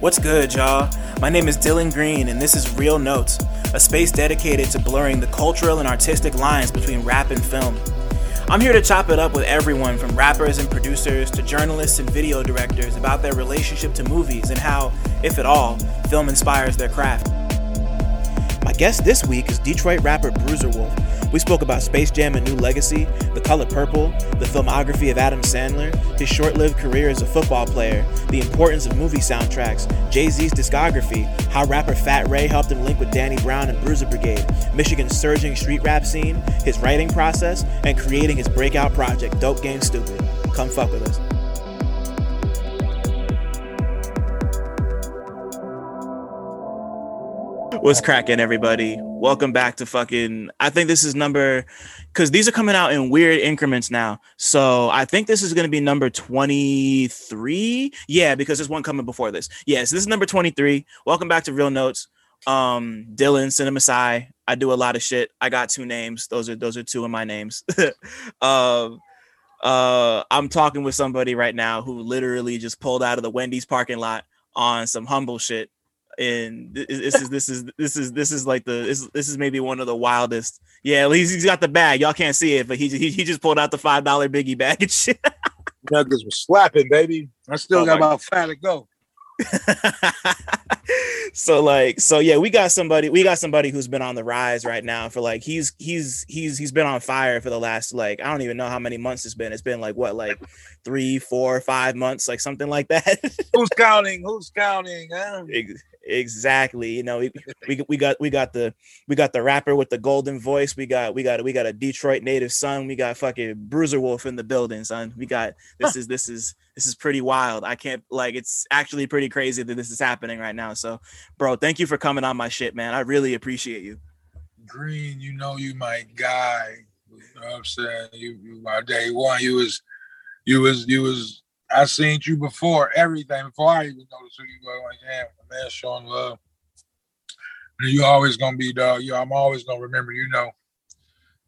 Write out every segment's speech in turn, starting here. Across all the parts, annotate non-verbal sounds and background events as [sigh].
What's good, y'all? My name is Dylan Green, and this is Real Notes, a space dedicated to blurring the cultural and artistic lines between rap and film. I'm here to chop it up with everyone from rappers and producers to journalists and video directors about their relationship to movies and how, if at all, film inspires their craft. Guest this week is Detroit rapper Bruiser Wolf. We spoke about Space Jam and New Legacy, The Color Purple, the filmography of Adam Sandler, his short lived career as a football player, the importance of movie soundtracks, Jay Z's discography, how rapper Fat Ray helped him link with Danny Brown and Bruiser Brigade, Michigan's surging street rap scene, his writing process, and creating his breakout project, Dope Game Stupid. Come fuck with us. What's cracking, everybody? Welcome back to fucking. I think this is number because these are coming out in weird increments now. So I think this is going to be number 23. Yeah, because there's one coming before this. Yes, yeah, so this is number 23. Welcome back to Real Notes. Um, Dylan, CineMasai. I do a lot of shit. I got two names. Those are those are two of my names. [laughs] um, uh, I'm talking with somebody right now who literally just pulled out of the Wendy's parking lot on some humble shit and this is this is this is this is like the this, this is maybe one of the wildest. Yeah, at least he's got the bag. Y'all can't see it, but he he, he just pulled out the five dollar biggie bag and shit. [laughs] Nuggets was slapping, baby. I still oh got about five to go. [laughs] so like so yeah we got somebody we got somebody who's been on the rise right now for like he's he's he's he's been on fire for the last like i don't even know how many months it's been it's been like what like three four five months like something like that [laughs] who's counting who's counting huh? Exactly. You know, we, [laughs] we we got we got the we got the rapper with the golden voice. We got we got we got a Detroit native son. We got fucking Bruiser Wolf in the building, son. We got this is this is this is pretty wild. I can't like it's actually pretty crazy that this is happening right now. So, bro, thank you for coming on my shit, man. I really appreciate you. Green, you know you my guy. You know what I'm saying? You, you my day one. You was you was you was I seen you before everything before I even noticed who you were. Like, damn, man, showing love. And you always gonna be dog. You, I'm always gonna remember. You know,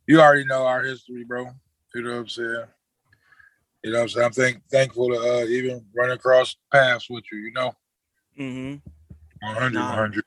you already know our history, bro. You know what I'm saying? You know what I'm saying? I'm thank, thankful to uh, even run across paths with you. You know. Mm-hmm. 100, nah, 100.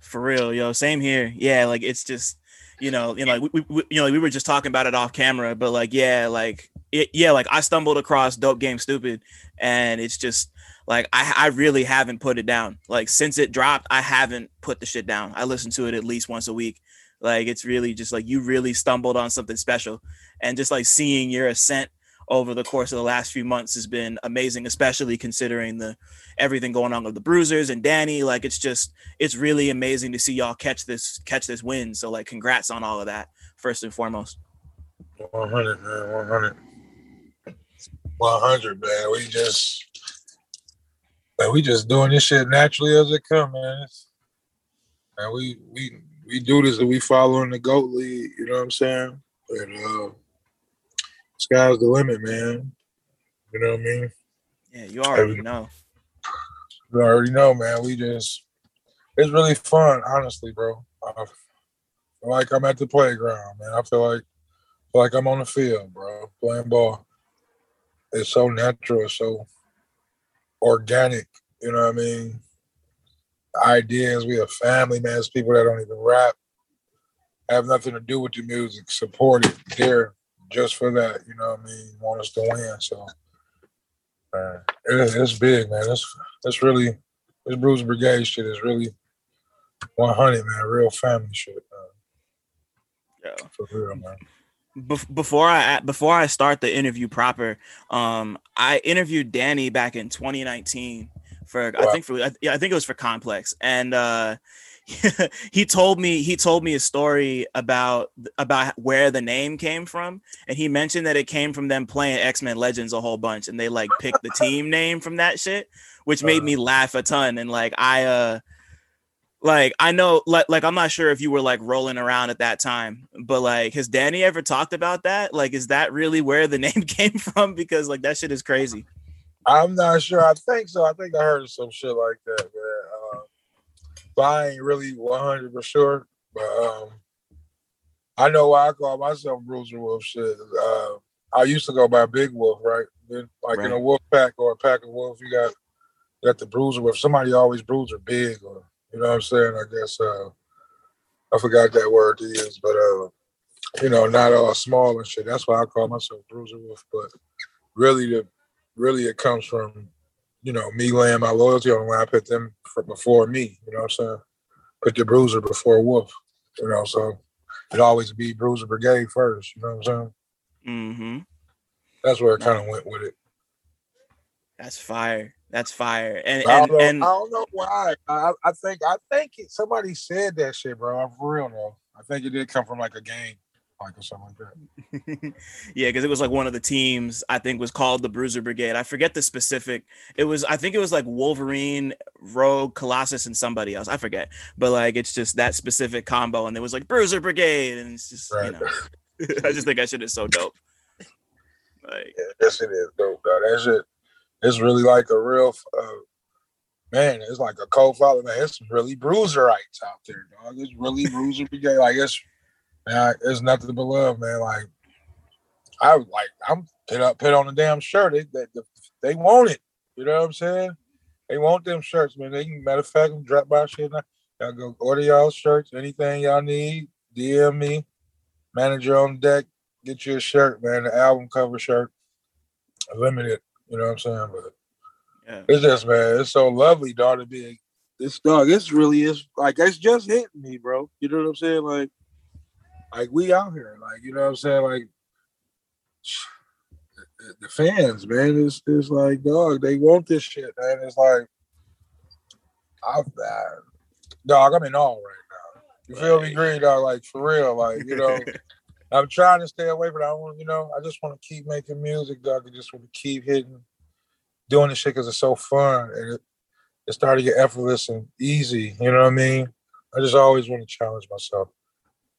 For real, yo. Same here. Yeah, like it's just you know, you know, like we, we, you know, we were just talking about it off camera, but like, yeah, like, it, yeah, like I stumbled across Dope Game Stupid, and it's just like I, I really haven't put it down. Like since it dropped, I haven't put the shit down. I listen to it at least once a week. Like it's really just like you really stumbled on something special, and just like seeing your ascent over the course of the last few months has been amazing, especially considering the everything going on with the Bruisers and Danny. Like it's just it's really amazing to see y'all catch this catch this win. So like congrats on all of that first and foremost. 100 man, 100. 100 man. We just man, we just doing this shit naturally as it comes, man. and we we we do this and we following the goat lead, you know what I'm saying? And uh sky's the limit, man. You know what I mean? Yeah, you already know. You already know, man. We just it's really fun, honestly, bro. I feel like I'm at the playground, man. I feel like feel like I'm on the field, bro, playing ball. It's so natural, so organic. You know what I mean? Ideas, we have family, man. It's people that don't even rap, have nothing to do with the music, support it, there just for that. You know what I mean? Want us to win. So uh, it, it's big, man. It's it's really this Bruiser Brigade shit is really 100, man. Real family shit. Man. Yeah, for real, man. Before I before I start the interview proper, um, I interviewed Danny back in 2019 for wow. I think for yeah I think it was for Complex, and uh, [laughs] he told me he told me a story about about where the name came from and he mentioned that it came from them playing x-men legends a whole bunch and they like picked the team name from that shit which made uh. me laugh a ton and like i uh like i know like, like i'm not sure if you were like rolling around at that time but like has danny ever talked about that like is that really where the [laughs] name came from because like that shit is crazy i'm not sure i think so i think i heard some shit like that man but I ain't really 100 for sure. But um, I know why I call myself Bruiser Wolf. Shit, uh, I used to go by Big Wolf, right? Then, like right. in a wolf pack or a pack of wolves, you got that the bruiser Wolf. somebody always bruiser big or you know what I'm saying? I guess uh I forgot that word to use, but uh you know, not all small and shit. That's why I call myself bruiser wolf. But really the really it comes from, you know, me laying my loyalty on when I put them for, before me, you know what I'm saying? Put the bruiser before wolf, you know, so it always be bruiser brigade first, you know what I'm saying? Mm-hmm. That's where it kind of went with it. That's fire. That's fire. And I and, don't know, and I don't know why. I, I think I think it, somebody said that shit, bro. I'm for real though. I think it did come from like a game, like or something like that. [laughs] yeah, because it was like one of the teams I think was called the Bruiser Brigade. I forget the specific. It was I think it was like Wolverine, Rogue, Colossus, and somebody else. I forget, but like it's just that specific combo, and it was like Bruiser Brigade, and it's just Right. you know, [laughs] I just think that shit is so dope. Like Yeah, yes, it is dope. Though. That shit, it's really like a real uh, man. It's like a cold follow. Man, it's really bruiserites out there, dog. It's really bruiser brigade. Like it's, man, it's nothing but love, man. Like I like, I'm put up, put on the damn shirt. They, they, they want it. You know what I'm saying? They want them shirts, man. They matter of fact, drop by shit now. Y'all go order y'all shirts. Anything y'all need, DM me. Manager on deck. Get you a shirt, man. The album cover shirt. Limited. You know what I'm saying? But yeah, it's just, man, it's so lovely, dog, to be this dog. It's really is like it's just hitting me, bro. You know what I'm saying? Like, like we out here, like you know what I'm saying? Like the, the fans, man, it's it's like, dog, they want this shit, man. It's like, I've uh, dog, I'm in awe right now. You feel me, green dog? Like for real, like you know. [laughs] I'm trying to stay away, but I want, you know, I just want to keep making music, dog. I just want to keep hitting, doing this shit because it's so fun and it, it started to get effortless and easy. You know what I mean? I just always want to challenge myself.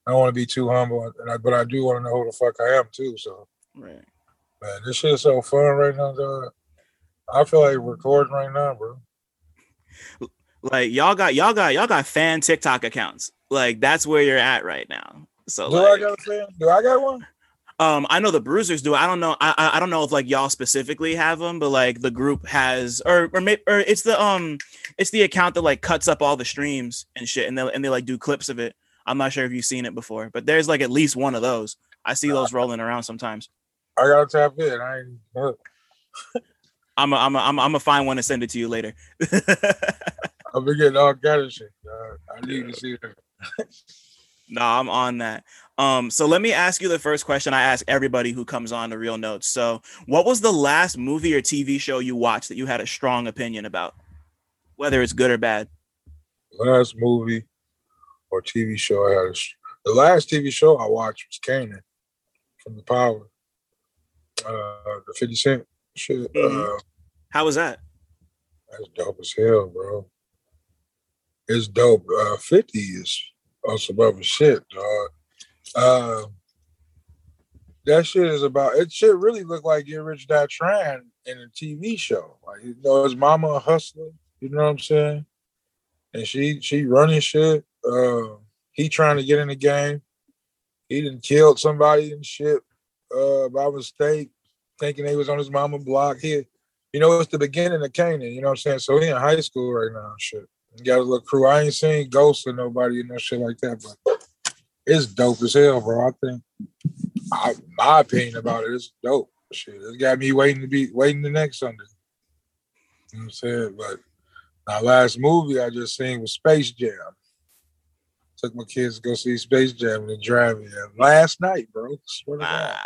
I don't want to be too humble, and I, but I do want to know who the fuck I am too. So, right. man, this shit is so fun right now, dog. I feel like recording right now, bro. Like y'all got y'all got y'all got fan TikTok accounts. Like that's where you're at right now. So Do like, I got a fan? Do I got one? Um, I know the Bruisers do. I don't know. I I- don't know if like y'all specifically have them, but like the group has, or or maybe or it's the um, it's the account that like cuts up all the streams and shit, and they and they like do clips of it. I'm not sure if you've seen it before, but there's like at least one of those. I see those rolling around sometimes. I gotta tap in. I ain't. [laughs] I'm a, I'm a, I'm a, I'm gonna find one and send it to you later. [laughs] I've been getting all kind of shit. Dog. I need to see it. [laughs] No, I'm on that. Um, so let me ask you the first question I ask everybody who comes on to Real Notes. So, what was the last movie or TV show you watched that you had a strong opinion about, whether it's good or bad? last movie or TV show I had. A, the last TV show I watched was Kanan from the Power. Uh, the Fifty Cent shit. Mhm. Uh, How was that? that's dope as hell, bro. It's dope. Uh, Fifty is on some other shit, dog. Uh, that shit is about. It shit really look like Get Rich Die Trying in a TV show. Like you know, his mama a hustler. You know what I'm saying? and she she running shit. Uh, he trying to get in the game. He didn't kill somebody and shit uh, by mistake, thinking they was on his mama block. He, you know, it's the beginning of Kanan. You know what I'm saying? So he in high school right now. Shit, he got a little crew. I ain't seen ghosts or nobody and no shit like that, but it's dope as hell, bro. I think, I, my opinion about it is dope. Shit, it's got me waiting to be waiting the next Sunday. You know what I'm saying? But my last movie I just seen was Space Jam. Took my kids to go see Space Jam and the drive-in last night, bro. Swear to God.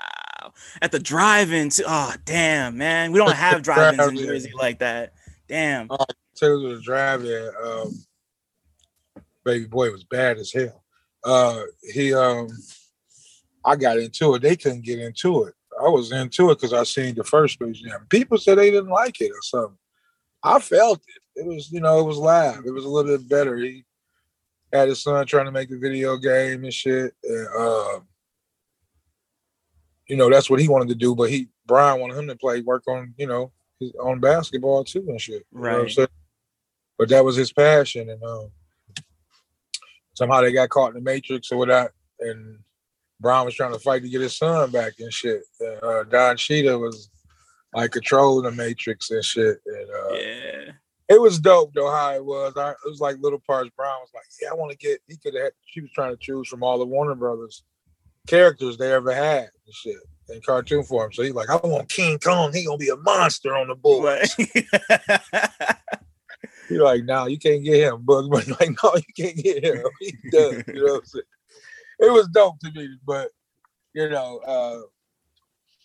Wow. At the drive-in. Too. Oh, damn, man. We don't have [laughs] drive-ins in Drive-in. Jersey like that. Damn. Oh, Took us to the drive-in. Um, baby boy was bad as hell. Uh, he, um, I got into it. They couldn't get into it. I was into it because I seen the first Space Jam. People said they didn't like it or something. I felt it. It was, you know, it was live. It was a little bit better. He had his son trying to make a video game and shit. And, uh, you know, that's what he wanted to do. But he, Bron wanted him to play, work on, you know, his own basketball too and shit. You know what I'm Right. saying? But that was his passion, and um, somehow they got caught in the matrix or whatnot. And Bron was trying to fight to get his son back and shit. And, uh, Don Cheadle was like controlling the matrix and shit. And uh, Yeah. it was dope though how it was. I, it was like little parts. Bron was like, "Yeah, I want to get." He could have. She was trying to choose from all the Warner Brothers characters they ever had and shit in cartoon form. So he's like, "I want King Kong. He gonna be a monster on the board." [laughs] He's like, "No, nah, you can't get him." [laughs] But like, "No, you can't get him. [laughs] He does." You know what I'm saying? It was dope to me, but you know, uh,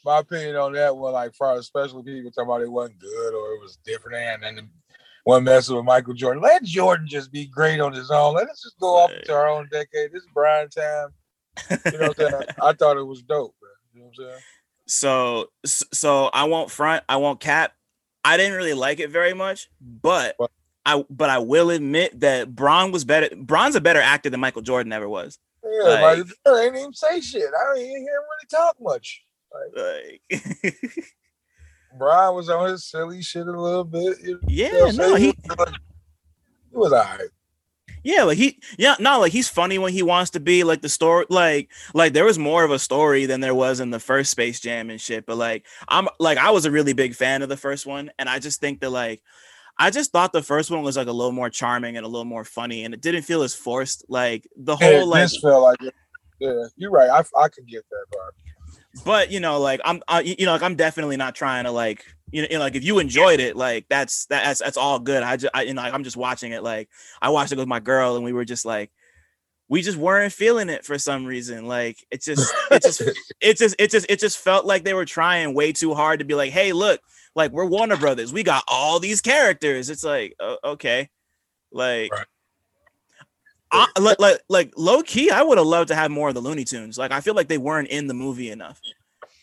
my opinion on that one, like, far especially people talking about it wasn't good or it was different, and then one messing with Michael Jordan. Let Jordan just be great on his own. Let us just go off to our own decade. This is Bron time. You know what I'm saying? [laughs] I thought it was dope, man. You know what I'm saying? So, so I won't front. I won't cap. I didn't really like it very much, but I, but I will admit that Bron was better. Bron's a better actor than Michael Jordan ever was. Yeah, like, like I ain't even say shit. I don't even hear him really talk much. Like, like [laughs] Bron was on his silly shit a little bit. You know yeah, no, he, he was all right. Yeah, like he, yeah, no, like he's funny when he wants to be. Like the story, like, like there was more of a story than there was in the first Space Jam and shit. But like, I'm like, I was a really big fan of the first one, and I just think that like, I just thought the first one was like a little more charming and a little more funny, and it didn't feel as forced. Like the whole yeah, like, felt like, yeah, you're right. I I could get that but you know like i'm I, you know like i'm definitely not trying to like you know, you know, like if you enjoyed it like that's that's that's all good i just I, you know like, i'm just watching it like i watched it with my girl and we were just like we just weren't feeling it for some reason like it just it just [laughs] it just it just it just felt like they were trying way too hard to be like hey look like we're warner brothers we got all these characters it's like uh, okay like right. I, like, like, like low key, I would have loved to have more of the Looney Tunes. Like, I feel like they weren't in the movie enough,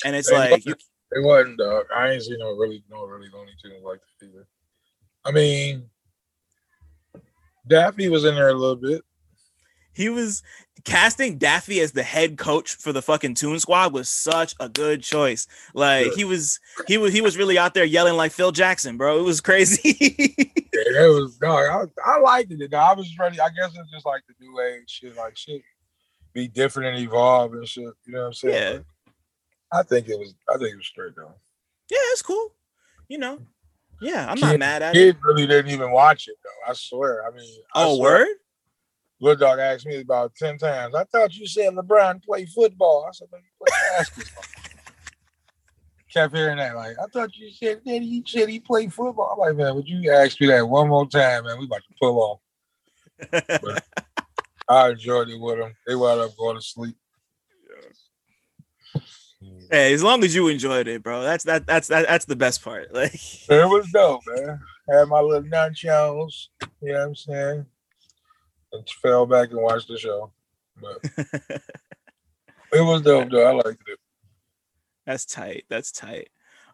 and it's they like you, they wasn't. Dog. I ain't seen no really, no really Looney Tunes like that either. I mean, Daffy was in there a little bit. He was casting Daffy as the head coach for the fucking Toon Squad was such a good choice. Like yeah. he was, he was, he was really out there yelling like Phil Jackson, bro. It was crazy. [laughs] yeah, it was. No, I, I liked it. I was ready. I guess it's just like the new age shit. Like shit, be different and evolve and shit. You know what I'm saying? Yeah. Like, I think it was. I think it was straight though. Yeah, it's cool. You know. Yeah, I'm kid, not mad at kid it. Kid really didn't even watch it though. I swear. I mean, I oh swear. word. Little dog asked me about 10 times. I thought you said LeBron played football. I said, man, he played basketball. Kept hearing that. Like, I thought you said Daddy, you said he played football. I'm like, man, would you ask me that one more time, man? We about to pull off. but [laughs] I enjoyed it with them. They wound up going to sleep. Hey, as long as you enjoyed it, bro, that's that that's that, that's the best part. [laughs] Like it was dope, man. Had my little nachos, you know what I'm saying? And fell back and watched the show. But [laughs] it was dope though. I liked it. That's tight. That's tight.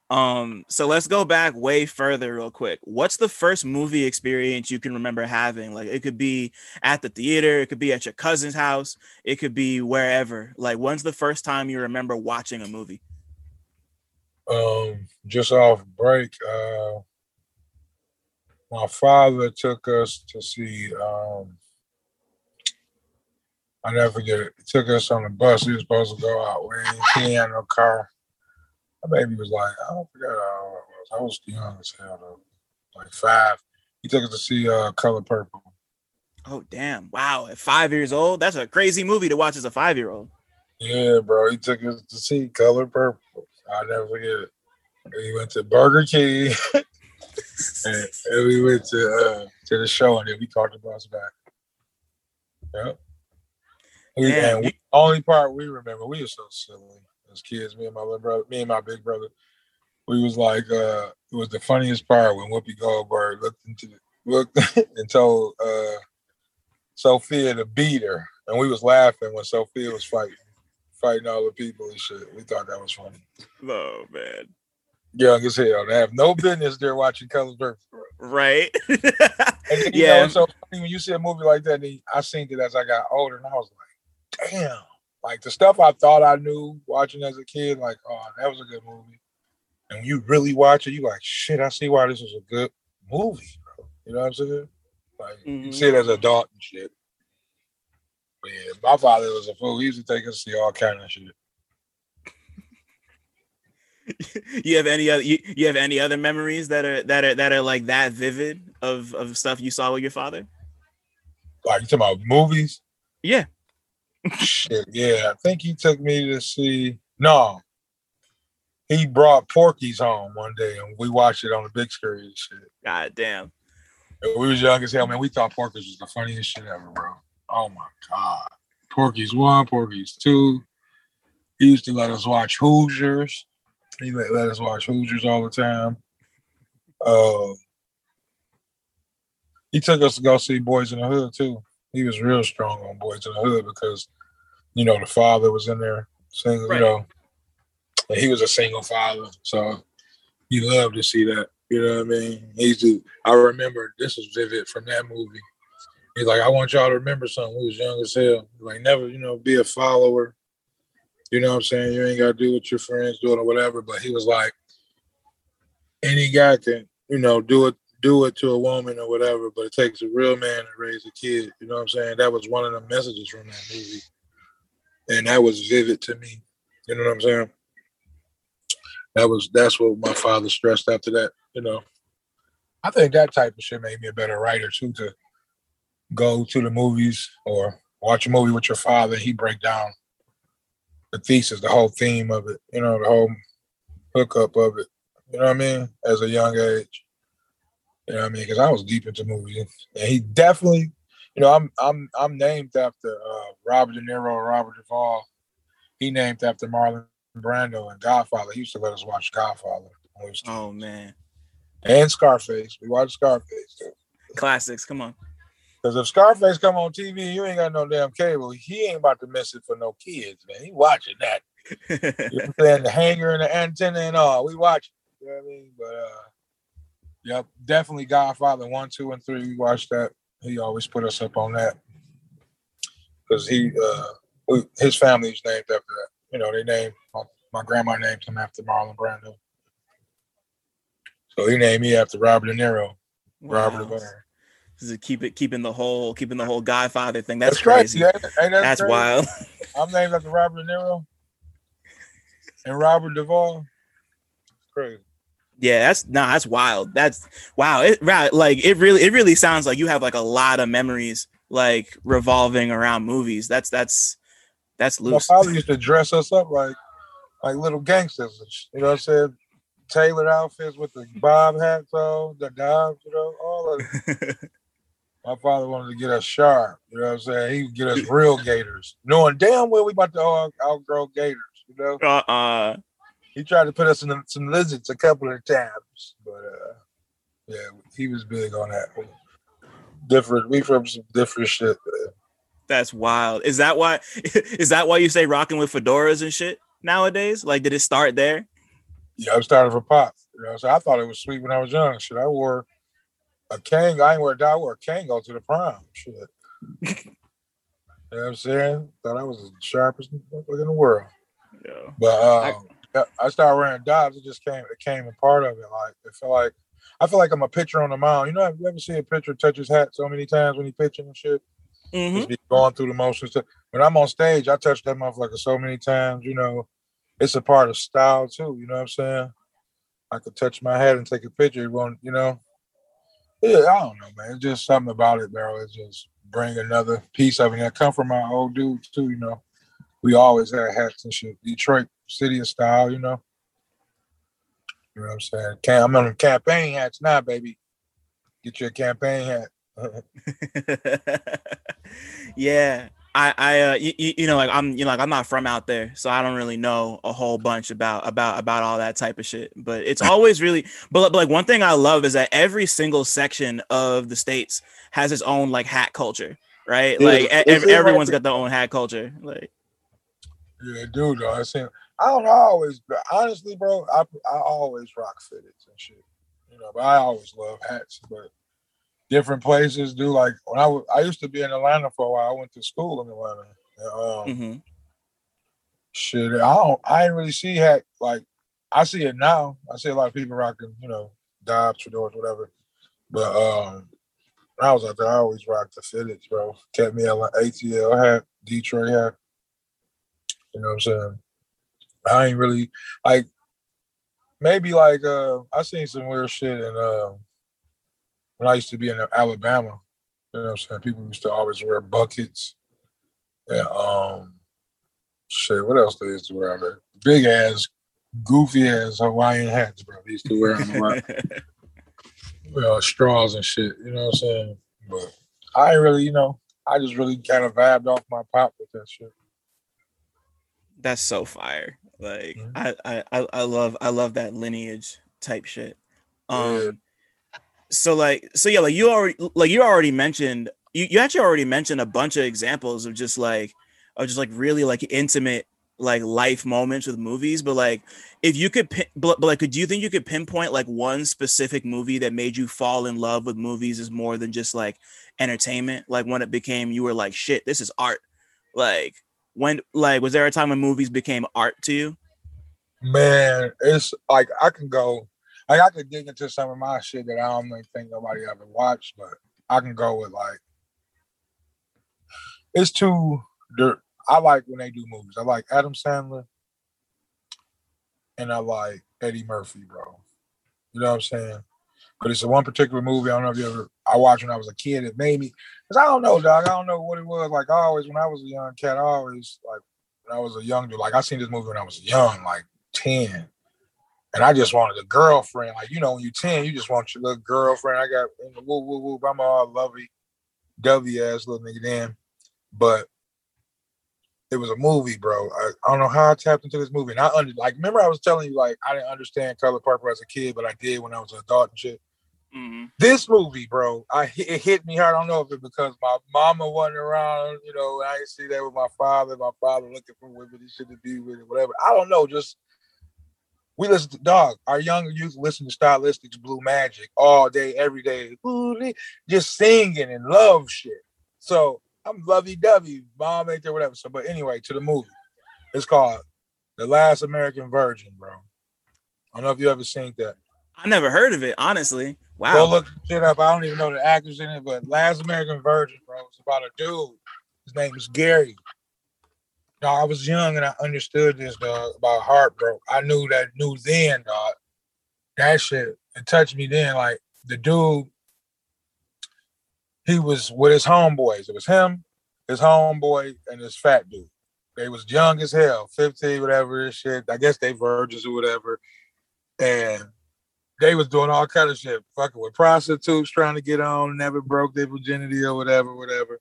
Um, so let's go back way further real quick. What's the first movie experience you can remember having? Like it could be at the theater, it could be at your cousin's house, it could be wherever. Like when's the first time you remember watching a movie? Um, just off break, uh my father took us to see um I never forget it. He took us on the bus. We was supposed to go out. We he had no car. My baby was like, I don't forget how old I was. I was young as hell though. Like five. He took us to see uh Color Purple. Oh damn. Wow. At five years old? That's a crazy movie to watch as a five year old. Yeah, bro. He took us to see Color Purple. I'll never forget it. We went to Burger King [laughs] and, and, we went to uh, to the show and then we talked the bus back. Yep. We, and we, only part we remember, we were so silly as kids. Me and my little brother, me and my big brother. We was like, uh, it was the funniest part when Whoopi Goldberg looked into the looked [laughs] and told uh, Sofia to beat her, and we was laughing when Sofia was fighting, fighting all the people and shit. We thought that was funny. Oh man, young as hell. They have no business there watching Color Purple. Right. and [laughs] yeah. Know, so when you see a movie like that, I seen it as I got older, and I was like damn, like the stuff I thought I knew watching as a kid, like, oh, that was a good movie. And when you really watch it, you like, shit, I see why this is a good movie, bro. You know what I'm saying? Like mm-hmm. you see it as an adult and shit. But yeah, my father was a fool. He used to take us to see all kind of shit. [laughs] you have any other you, you have any other memories that are that are that are like that vivid of of stuff you saw with your father? Like you talking about movies? Yeah. Shit, yeah. I think he took me to see. No, he brought Porky's home one day, and we watched it on the big screen shit. God damn. And we was young as hell, man. We thought Porky's was the funniest shit ever, bro. Oh my god. Porky's one, Porky's two. He used to let us watch Hoosiers. He let, let us watch Hoosiers all the time. Uh, he took us to go see Boys in the Hood too. He was real strong on Boys in the Hood because, you know, the father was in there singing, Right. you know, and he was a single father. So he loved to see that. You know what I mean? He's to, I remember this is vivid from that movie. He's like, I want y'all to remember something. We was young as hell. Like, never, you know, be a follower. You know what I'm saying? You ain't got to do what your friends doing or whatever. But he was like, any guy can, you know, do it, do it to a woman or whatever. But it takes a real man to raise a kid. You know what I'm saying? That was one of the messages from that movie, and that was vivid to me. You know what I'm saying? That was that's what my father stressed after that. You know, I think that type of shit made me a better writer too. To go to the movies or watch a movie with your father, he break down the thesis, the whole theme of it. You know, the whole hookup of it. You know what I mean? As a young age. You know what I mean? Because I was deep into movies, and he definitely, you know, I'm I'm I'm named after uh, Robert De Niro, Robert Duvall. He named after Marlon Brando and Godfather. He used to let us watch Godfather. when we was. Oh man. and Scarface. We watched Scarface too. Classics. Come on. Because if Scarface come on TV, you ain't got no damn cable. He ain't about to miss it for no kids, man. He watching that. [laughs] You know saying? The hanger and the antenna and all. We watch. You know what I mean? But uh yep, definitely Godfather one, two, and three. We watched that. He always put us up on that. Because he uh we, his family's named after that. You know, they named my, my grandma named him after Marlon Brando. So he named me after Robert De Niro. Robert Wow. De Niro. This is keep it keeping the whole keeping the whole Godfather thing. That's, That's, crazy. crazy. Ain't, ain't that That's crazy? wild. [laughs] I'm named after Robert De Niro and Robert Duvall. Crazy. Yeah, that's nah, that's wild. That's wow. It right, like it really it really sounds like you have like a lot of memories like revolving around movies. That's that's that's loose. My father used to dress us up like like little gangsters. You know what I'm saying? Tailored outfits with the bob hats on, the dodge, you know, all of it. [laughs] My father wanted to get us sharp. You know what I'm saying? He would get us real gators, knowing damn well we about to oh, outgrow gators. You know, uh-uh. He tried to put us in some lizards a couple of times, but uh, yeah, he was big on that. Different. We from some different shit. man. That's wild. Is that why [laughs] is that why you say rocking with fedoras and shit nowadays? Like did it start there? Yeah, I started for pop. You know, so I thought it was sweet when I was young. Shit, I wore a Kang. I ain't wear a dye. I wore a Kangol to the prom. Shit. [laughs] you know what I'm saying? Thought I was the sharpest in the world. Yeah. But um, I, I started wearing dyes. It just came. It came a part of it. Like it felt like I feel like I'm a pitcher on the mound. You know, you ever see a pitcher touch his hat so many times when he pitching and shit? Mhm. Just be going through the motions. When I'm on stage, I touch that motherfucker so many times. You know, it's a part of style too. You know what I'm saying? I could touch my head and take a picture. It won't, you know. Yeah, I don't know, man. It's just something about it, bro. It just bring another piece of it. And I come from my old dudes too. You know, we always had hats and shit. Detroit, city of style. You know. You know what I'm saying? Cam- I'm on the campaign hats now, baby. Get your campaign hat. [laughs] yeah. I, I, uh, you, you know, like I'm, you know, like I'm not from out there, so I don't really know a whole bunch about, about, about all that type of shit. But it's [laughs] always really, but, but like one thing I love is that every single section of the states has its own like hat culture, right? Yeah, like everyone's got their own hat culture. Like, Yeah, dude. Though I seen. I don't know, I always, honestly, bro. I I always rock fitteds and shit. You know, but I always love hats. But different places do like when I was. I used to be in Atlanta for a while. I went to school in Atlanta. And, um, mhm. Shit, I don't. I ain't really see hat like. I see it now. I see a lot of people rocking, you know, Dobbs, fedoras, whatever. But um, when I was out there, I always rocked the fitteds, bro. Kept me a ATL hat, Detroit hat. You know what I'm saying? I ain't really like maybe like uh I seen some weird shit in uh when I used to be in Alabama, you know what I'm saying? People used to always wear buckets. And um shit, what else they used to wear out there? Big ass, goofy ass Hawaiian hats, bro. They used to wear them lot. [laughs] well, straws and shit, you know what I'm saying? But I ain't really, you know, I just really kind of vibed off my pop with that shit. That's so fire. Like mm-hmm. I, I I love I love that lineage type shit. Um yeah. so like so yeah, like you already like you already mentioned you, you actually already mentioned a bunch of examples of just like of just like really like intimate like life moments with movies but like if you could pin, but, but like do you think you could pinpoint like one specific movie that made you fall in love with movies is more than just like entertainment like when it became you were like shit this is art like when like was there a time when movies became art to you? Man it's like i can go like i could dig into some of my shit that i don't think nobody ever watched but i can go with like it's too dirt. i like when they do movies. I like adam sandler and i like eddie murphy bro. You know what i'm saying but it's a one particular movie. I don't know if you ever I watched when I was a kid. It made me because I don't know, dog. I don't know what it was. Like I always when I was a young cat, I always like when I was a young dude. Like I seen this movie when I was young, like ten, and I just wanted a girlfriend. Like you know, when you're ten, you just want your little girlfriend. I got in the woo woo woo. I'm all lovey, dovey ass little nigga then, but it was a movie, bro. I, I, don't know how I tapped into this movie. And I under like remember I was telling you like I didn't understand color purple as a kid, but I did when I was an adult and shit. Mm-hmm. This movie, bro, I it hit me hard. I don't know if it because my mama wasn't around, you know, I didn't see that with my father. My father looking for women he shouldn't be with it, whatever. I don't know. Just we listen to dog. Our young youth listen to stylistics, blue magic all day, every day, just singing and love shit. So I'm lovey dovey, mom ain't there, whatever. So, but anyway, to the movie. It's called The Last American Virgin, bro. I don't know if you ever seen that. I never heard of it, honestly. Wow. Go look shit up. I don't even know the actors in it, but Last American Virgin, bro. It's about a dude. His name is Gary. No, I was young and I understood this, dog, about heartbreak. I knew that, knew then, dog. That shit, it touched me then. Like, the dude, he was with his homeboys. It was him, his homeboy, and his fat dude. They was young as hell, 15, whatever shit. I guess they virgins or whatever. And they was doing all kind of shit, fucking with prostitutes, trying to get on, never broke their virginity or whatever, whatever.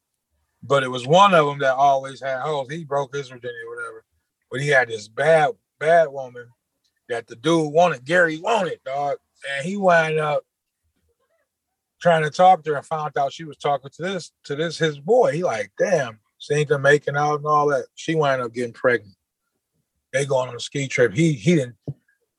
But it was one of them that always had hoes. He broke his virginity or whatever. But he had this bad, bad woman that the dude wanted. Gary wanted, dog. And he wound up trying to talk to her and found out she was talking to this, to this his boy. He like, damn, seen them making out and all that. She wound up getting pregnant. They going on a ski trip. He he didn't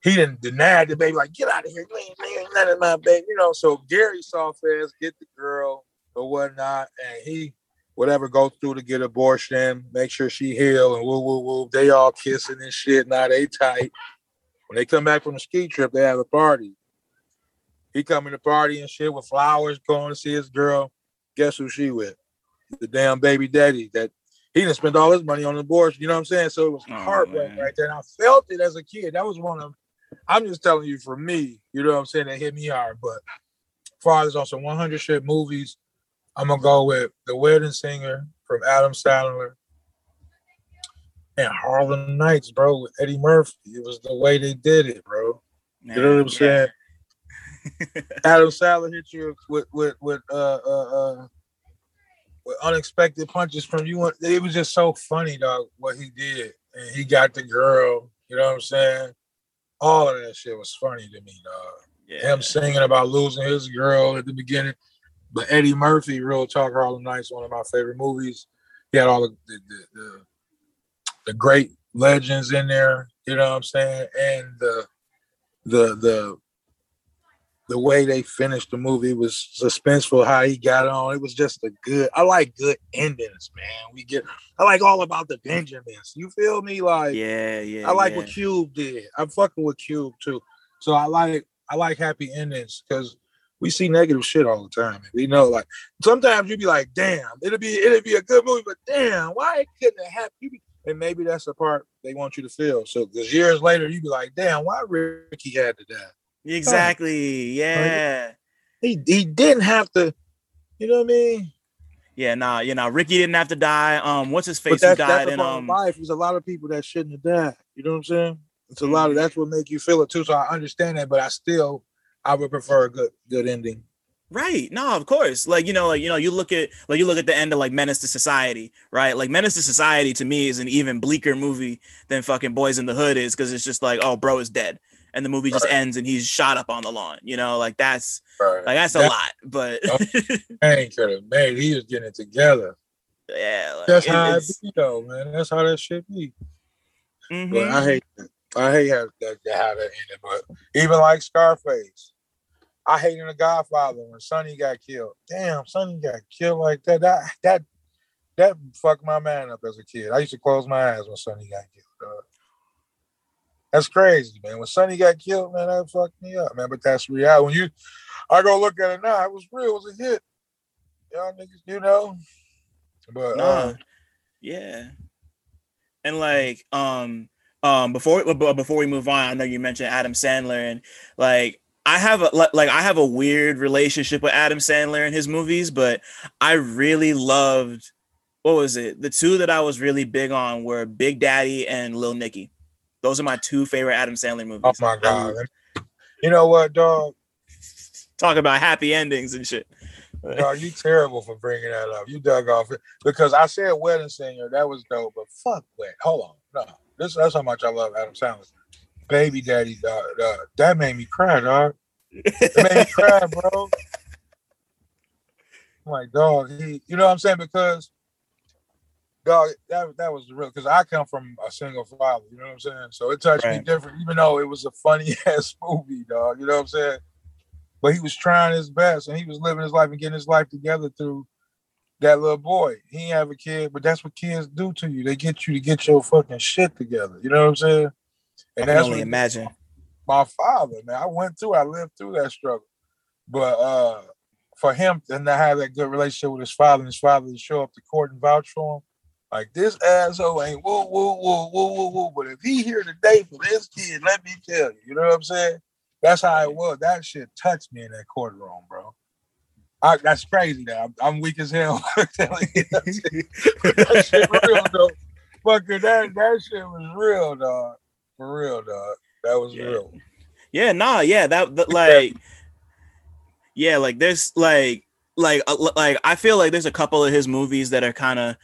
he didn't deny the baby, like, get out of here. You ain't, you ain't none of my baby. You know, so Gary saw fast, get the girl or whatnot, and he whatever go through to get abortion, make sure she heal and woo woo woo. They all kissing and shit. Now they tight. When they come back from the ski trip, they have a party. He coming to party and shit with flowers, going to see his girl. Guess who she with? The damn baby daddy that he didn't spend all his money on the abortion. You know what I'm saying? So it was oh, heartbreaking right there. And I felt it as a kid. That was one of I'm just telling you for me, you know what I'm saying, that hit me hard. But fathers on some 100 shit movies, I'm gonna go with The Wedding Singer from Adam Sandler and Harlem Nights, bro, with Eddie Murphy. It was the way they did it, bro. Man, you know what I'm yeah. saying? [laughs] Adam Sandler hit you with with with uh uh uh with unexpected punches from you. It was just so funny, dog, what he did. And he got the girl, you know what I'm saying? All of that shit was funny to me, dog. Yeah. Him singing about losing his girl at the beginning. But Eddie Murphy, Real Talk Harlem Nights, one of my favorite movies. He had all the the, the, the, the great legends in there, you know what I'm saying? And the the the the way they finished the movie was suspenseful. How he got on, it was just a good. I like good endings, man. We get. I like all about the Benjamins. You feel me? Like yeah, yeah. I like yeah. what Cube did. I'm fucking with Cube too. So I like I like happy endings because we see negative shit all the time. We know like sometimes you be like, damn, it'll be it'll be a good movie, but damn, why it couldn't have happened? And maybe that's the part they want you to feel. So because years later you be like, damn, why Ricky had to die? Exactly. Yeah. He he didn't have to. You know what I mean? Yeah, nah, you know, Ricky didn't have to die. Um, what's his face? But that's, died that's in um life. There's a lot of people that shouldn't have died. You know what I'm saying? It's a lot of Mm-hmm. that's what make you feel it too. So I understand that, but I still I would prefer a good good ending. Right. No, of course. Like, you know, like, you know, you look at like you look at the end of like Menace to Society, right? Like Menace to Society to me is an even bleaker movie than fucking Boys in the Hood is because it's just like, oh, bro is dead. And the movie just Right. ends and he's shot up on the lawn. You know, like that's Right. like that's a lot. But [laughs] Man could have made. He was getting it together. yeah, like, That's it- how it be though, man. That's how that shit be. mhm. But I hate that. I hate how that, how that ended. But even like Scarface, I hated The Godfather when Sonny got killed. Damn, Sonny got killed like that. That that that fucked my man up as a kid. I used to close my eyes when Sonny got killed. dog. That's crazy, man. When Sonny got killed, man, that fucked me up, man. But that's reality. When you, I go look at it now, it was real. It was a hit. Y'all niggas, you know. But Nah. uh, Yeah. And like um um before before we move on, I know you mentioned Adam Sandler and like I have a like I have a weird relationship with Adam Sandler and his movies, but I really loved what was it? The two that I was really big on were Big Daddy and Lil Nicky. Those are my two favorite Adam Sandler oh movies. oh my god, you know what, dog? talk about happy endings and shit. Dog, [laughs] you terrible for bringing that up. You dug off it because I said wedding singer. That was dope, but fuck wet. Hold on, no. This that's how much I love Adam Sandler. Baby Daddy, dog, dog. That made me cry, dog. It made me cry, bro. [laughs] I'm like, dog, he, you know what I'm saying? Because, dog, that that was real. Because I come from a single father, you know what I'm saying? So it touched me different, even though it was a funny [laughs] ass movie, dog. You know what I'm saying? But he was trying his best, and he was living his life and getting his life together through that little boy. He ain't have a kid, but that's what kids do to you. They get you to get your fucking shit together. You know what I'm saying? I And can that's only imagine. my father, man. I went through, I lived through that struggle. But uh for him to not have that good relationship with his father and his father to show up to court and vouch for him, like this asshole ain't woo woo woo woo woo woo. But if he here today for this kid, let me tell you, you know what I'm saying? That's how it was. That shit touched me in that courtroom, bro. I, that's crazy. That I'm, I'm weak as hell. [laughs] telling you that [laughs] shit, that shit real though. Fucking that that shit was real, dog. For real, dog. That was Yeah. real. Yeah, nah, yeah, that, that like, yeah, like there's like, like, uh, like I feel like there's a couple of his movies that are kind of,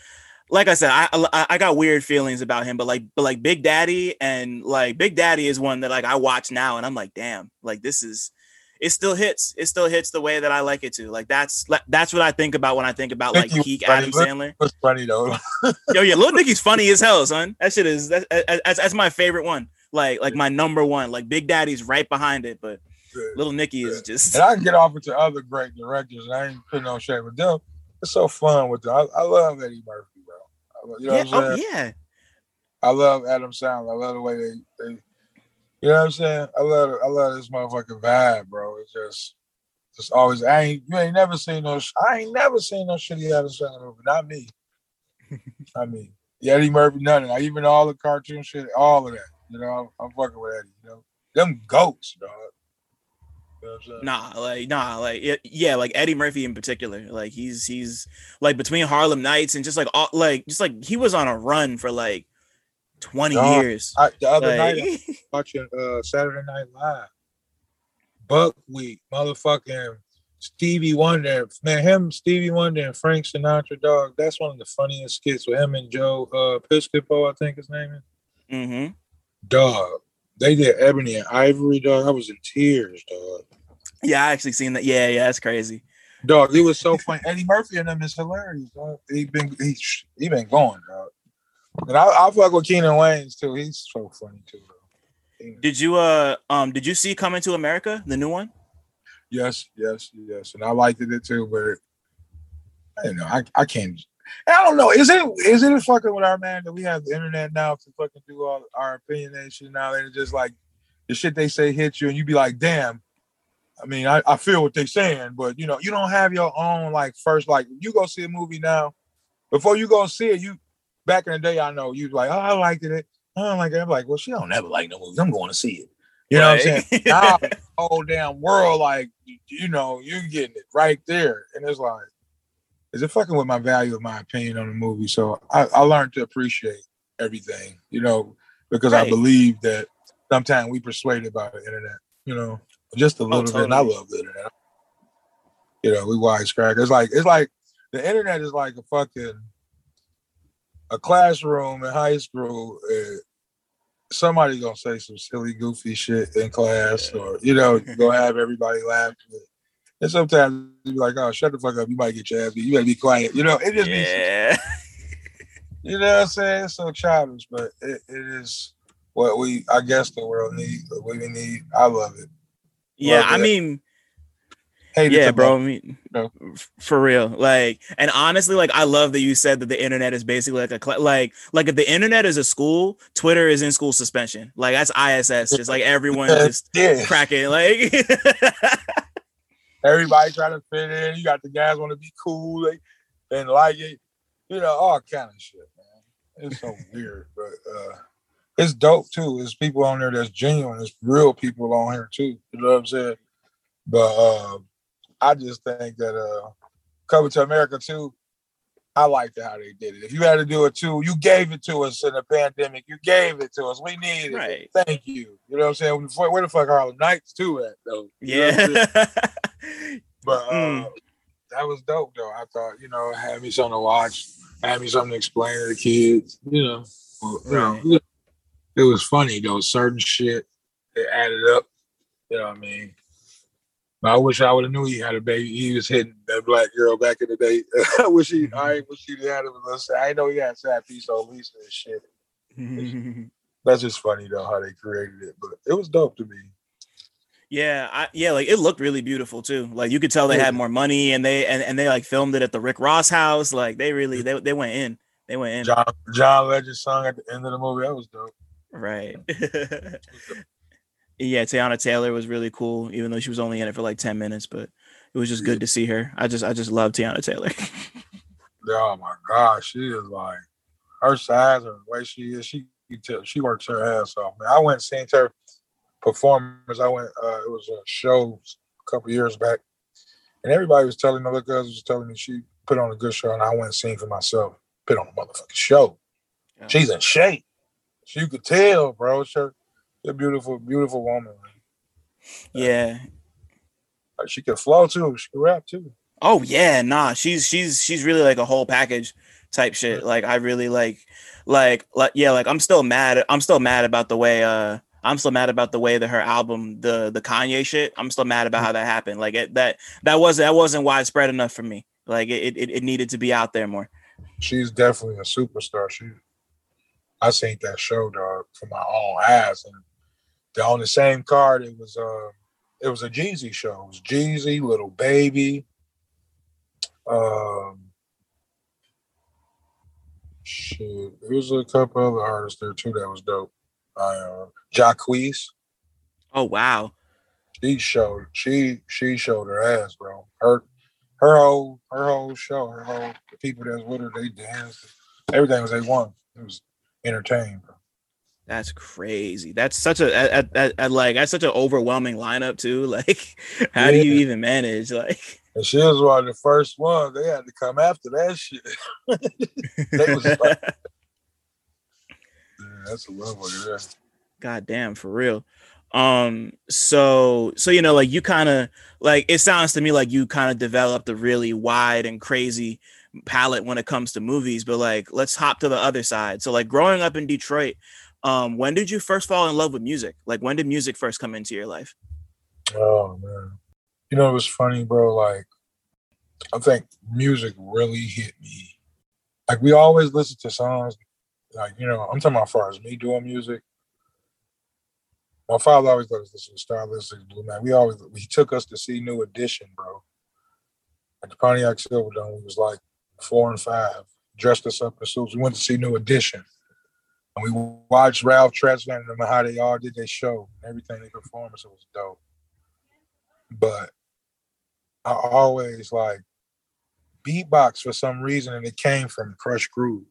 like I said, I, I I got weird feelings about him, but like, but like Big Daddy and like Big Daddy is one that like I watch now and I'm like, damn, like this is, it still hits, it still hits the way that I like it to. Like that's like that's what I think about when I think about like peak Adam. Sandler. Was funny though. Yo, yeah, Little [laughs] Nicky's funny as hell, son. That shit is that, that's, that's my favorite one. Like like my number one. Like Big Daddy's right behind it, but Little Nicky is just and I can get off into other great directors. And I ain't putting no shade with them. It's so fun with them. I, I love Eddie Murphy, bro. I love- You know yeah, what I'm oh yeah. I love Adam Sandler. I love the way they, they you know what I'm saying? I love I love this motherfucking vibe, bro. It's just just always I ain't you ain't never seen no I ain't never seen no shitty Adam Sandler movie. Not me. [laughs] Not me. Yeah, Eddie Murphy, none of that. Even all the cartoon shit, all of that. You know, I'm, I'm fucking with Eddie, you know. Them goats, dog. You know what I'm saying? Nah, like nah, like yeah, yeah, like Eddie Murphy in particular. Like he's he's like between Harlem Nights and just like all like just like he was on a run for like 20 Dog, years. I, the other Like, night I [laughs] watching uh Saturday Night Live. Buckwheat, motherfucking Stevie Wonder, man, him, Stevie Wonder, and Frank Sinatra, dog. That's one of the funniest skits with him and Joe uh, Piscopo, I think his name is. mhm. Dog, they did Ebony and Ivory, dog. I was in tears, dog. Yeah, I actually seen that. Yeah, yeah, that's crazy. Dog, it was so funny. Eddie Murphy and them is hilarious, dog. He been he, he been going, dog. And I, I fuck with Keenen Wayans too. He's so funny too, bro. Did you uh um did you see Coming to America, the new one? Yes, yes, yes. And I liked it too, but I don't know. I, I can't. I don't know. Is it is it fucking with our man that we have the internet now to fucking do all our opinionation now? And it's just like the shit they say hits you, and you be like, damn. I mean, I, I feel what they're saying, but you know, you don't have your own like first like you go see a movie now. Before you go see it, you back in the day, I know you like, oh, I liked it. I don't like it. I'm like, well, she don't never like no movies. I'm going to see it. You know like, what I'm saying? now, the whole damn world, like you know, you're getting it right there, and it's like, is it fucking with my value of my opinion on the movie? So I, I learned to appreciate everything, you know, because right. I believe that sometimes we persuaded by the internet, you know, just a oh, little oh, totally. bit. And I love the internet. You know, we wisecrack. It's like it's like the internet is like a fucking a classroom in high school. Uh, somebody gonna say some silly, goofy shit in class, or you know, [laughs] gonna have everybody laughing. And sometimes you be like, "Oh, shut the fuck up! You might get your ass beat. You gotta be quiet." You know, it just yeah. [laughs] you know what I'm saying? It's so childish, but it, it is what we, I guess, the world needs. What we need. I love it. Yeah, love I it. mean, yeah, bro. I mean, no. for real. Like, and honestly, like, I love that you said that the internet is basically like a cl- like like if the internet is a school, Twitter is in school suspension. Like that's ISS. Just like everyone [laughs] just yeah. cracking. Like [laughs] everybody trying to fit in. You got the guys want to be cool like, and like it. You know, all kind of shit, man. It's so [laughs] weird, but uh it's dope too. There's people on there that's genuine. There's real people on here too. You know what I'm saying? But uh I just think that uh coming to America too, I liked how they did it. If you had to do it too, you gave it to us in the pandemic. You gave it to us. We needed right. Thank you. You know what I'm saying? Where the fuck Harlem Nights too at though? You yeah. [laughs] but uh, mm. that was dope though. I thought, you know, had me something to watch, had me something to explain to the kids, you know. Well, you know it was funny though. Certain shit it added up. You know what I mean? I wish I would have knew he had a baby. He was hitting that black girl back in the day. [laughs] I wish he. I wish he had him. I know he had sad piece on Lisa and shit. [laughs] That's just funny though how they created it, but it was dope to me. Yeah, I, yeah, like it looked really beautiful too. Like you could tell they had more money, and they and, and they like filmed it at the Rick Ross house. Like they really they, they went in. They went in. John John Legend song at the end of the movie. That was dope. Right. yeah, [laughs] Teyana Taylor was really cool, even though she was only in it for like 10 minutes, but it was just good to see her. I just I just love Teyana Taylor. [laughs] oh my gosh, she is like her size and the way she is, she she works her ass off. Man, I went and seen her performance. I went uh it was a show a couple years back. And everybody was telling me, other girls was telling me she put on a good show, and I went and seen for myself. Put on a motherfucking show. Yeah. She's in shape. You could tell, bro. She's a beautiful, beautiful woman. Yeah. she can flow too. She can rap too. Oh yeah, nah. She's she's she's really like a whole package type shit. Like I really like like like yeah, like I'm still mad. I'm still mad about the way uh I'm still mad about the way that her album, the the Kanye shit. I'm still mad about how that happened. Like it, that that wasn't that wasn't widespread enough for me. Like it, it it needed to be out there more. She's definitely a superstar. She I seen that show dog for my own eyes, and the, on the same card it was uh it was a Jeezy show. It was Jeezy, Lil Baby, um, shit. There was a couple other artists there too that was dope. Uh, Jacquees. Oh wow. She showed she she showed her ass, bro. Her her whole her whole show, her whole the people that's with her, they danced. Everything was they won. It was entertained. That's crazy. That's such a at, at, at, like that's such an overwhelming lineup too. [laughs] Like, how yeah. do you even manage? Like, and she was one of the first ones. They had to come after that shit. [laughs] they was like, [laughs] that's a love yeah. God damn, for real. Um, so so you know, like you kind of like it sounds to me like you kind of developed a really wide and crazy palette when it comes to movies, but like let's hop to the other side. So like growing up in Detroit, um, when did you first fall in love with music? Like when did music first come into your life? Oh man. You know, it was funny, bro. Like I think music really hit me. Like we always listen to songs. Like, you know, I'm talking about as far as me doing music. My father always let us listen to Stylistics Blue Man. We always he took us to see New Edition, bro. At the Pontiac Silverdome, we was like four and five, dressed us up in suits. We went to see New Edition. And we watched Ralph Tresvant and how they all did their show. Everything they performance It was dope. But I always like beatbox for some reason, and it came from Krush Groove.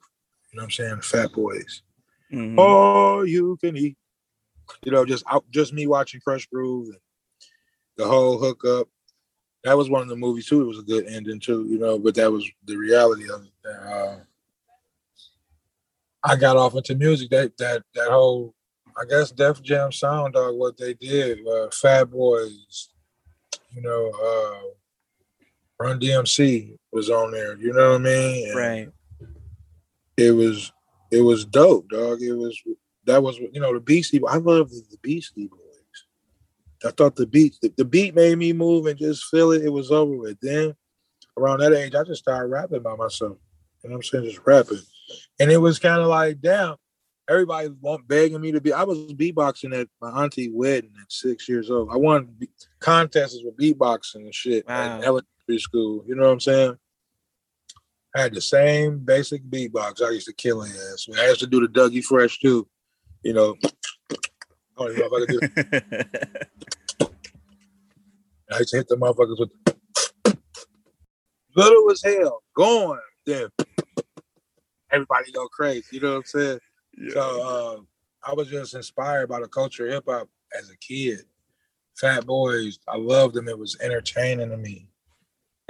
You know what I'm saying? Fat Boys. Mm-hmm. Oh, you can eat. you know, just out, just me watching Krush Groove and the whole hookup. That was one of the movies too. It was a good ending too, you know. But that was the reality of it. Uh, I got off into music. That that that whole, I guess, Def Jam Sound Dog. What they did, uh, Fat Boys, you know, uh, Run DMC was on there. You know what I mean? And right. It was it was dope, dog. It was that was you know the Beastie. I love the, the Beastie Boys. I thought the beat the, the, beat made me move and just feel it. It was over with. Then around that age, I just started rapping by myself. You know what I'm saying? Just rapping, and it was kind of like, damn. Everybody was begging me to be. I was beatboxing at my auntie wedding at six years old. I won contests with beatboxing and shit wow. at elementary school. You know what I'm saying? I had the same basic beatbox. I used to kill ass. I used to do the Dougie Fresh too. You know, I don't know if I could do. [laughs] I used to hit the motherfuckers with little as hell, going then everybody go crazy. You know what I'm saying? Yeah. So uh, I was just inspired by the culture of hip hop as a kid. Fat Boys, I loved them. It was entertaining to me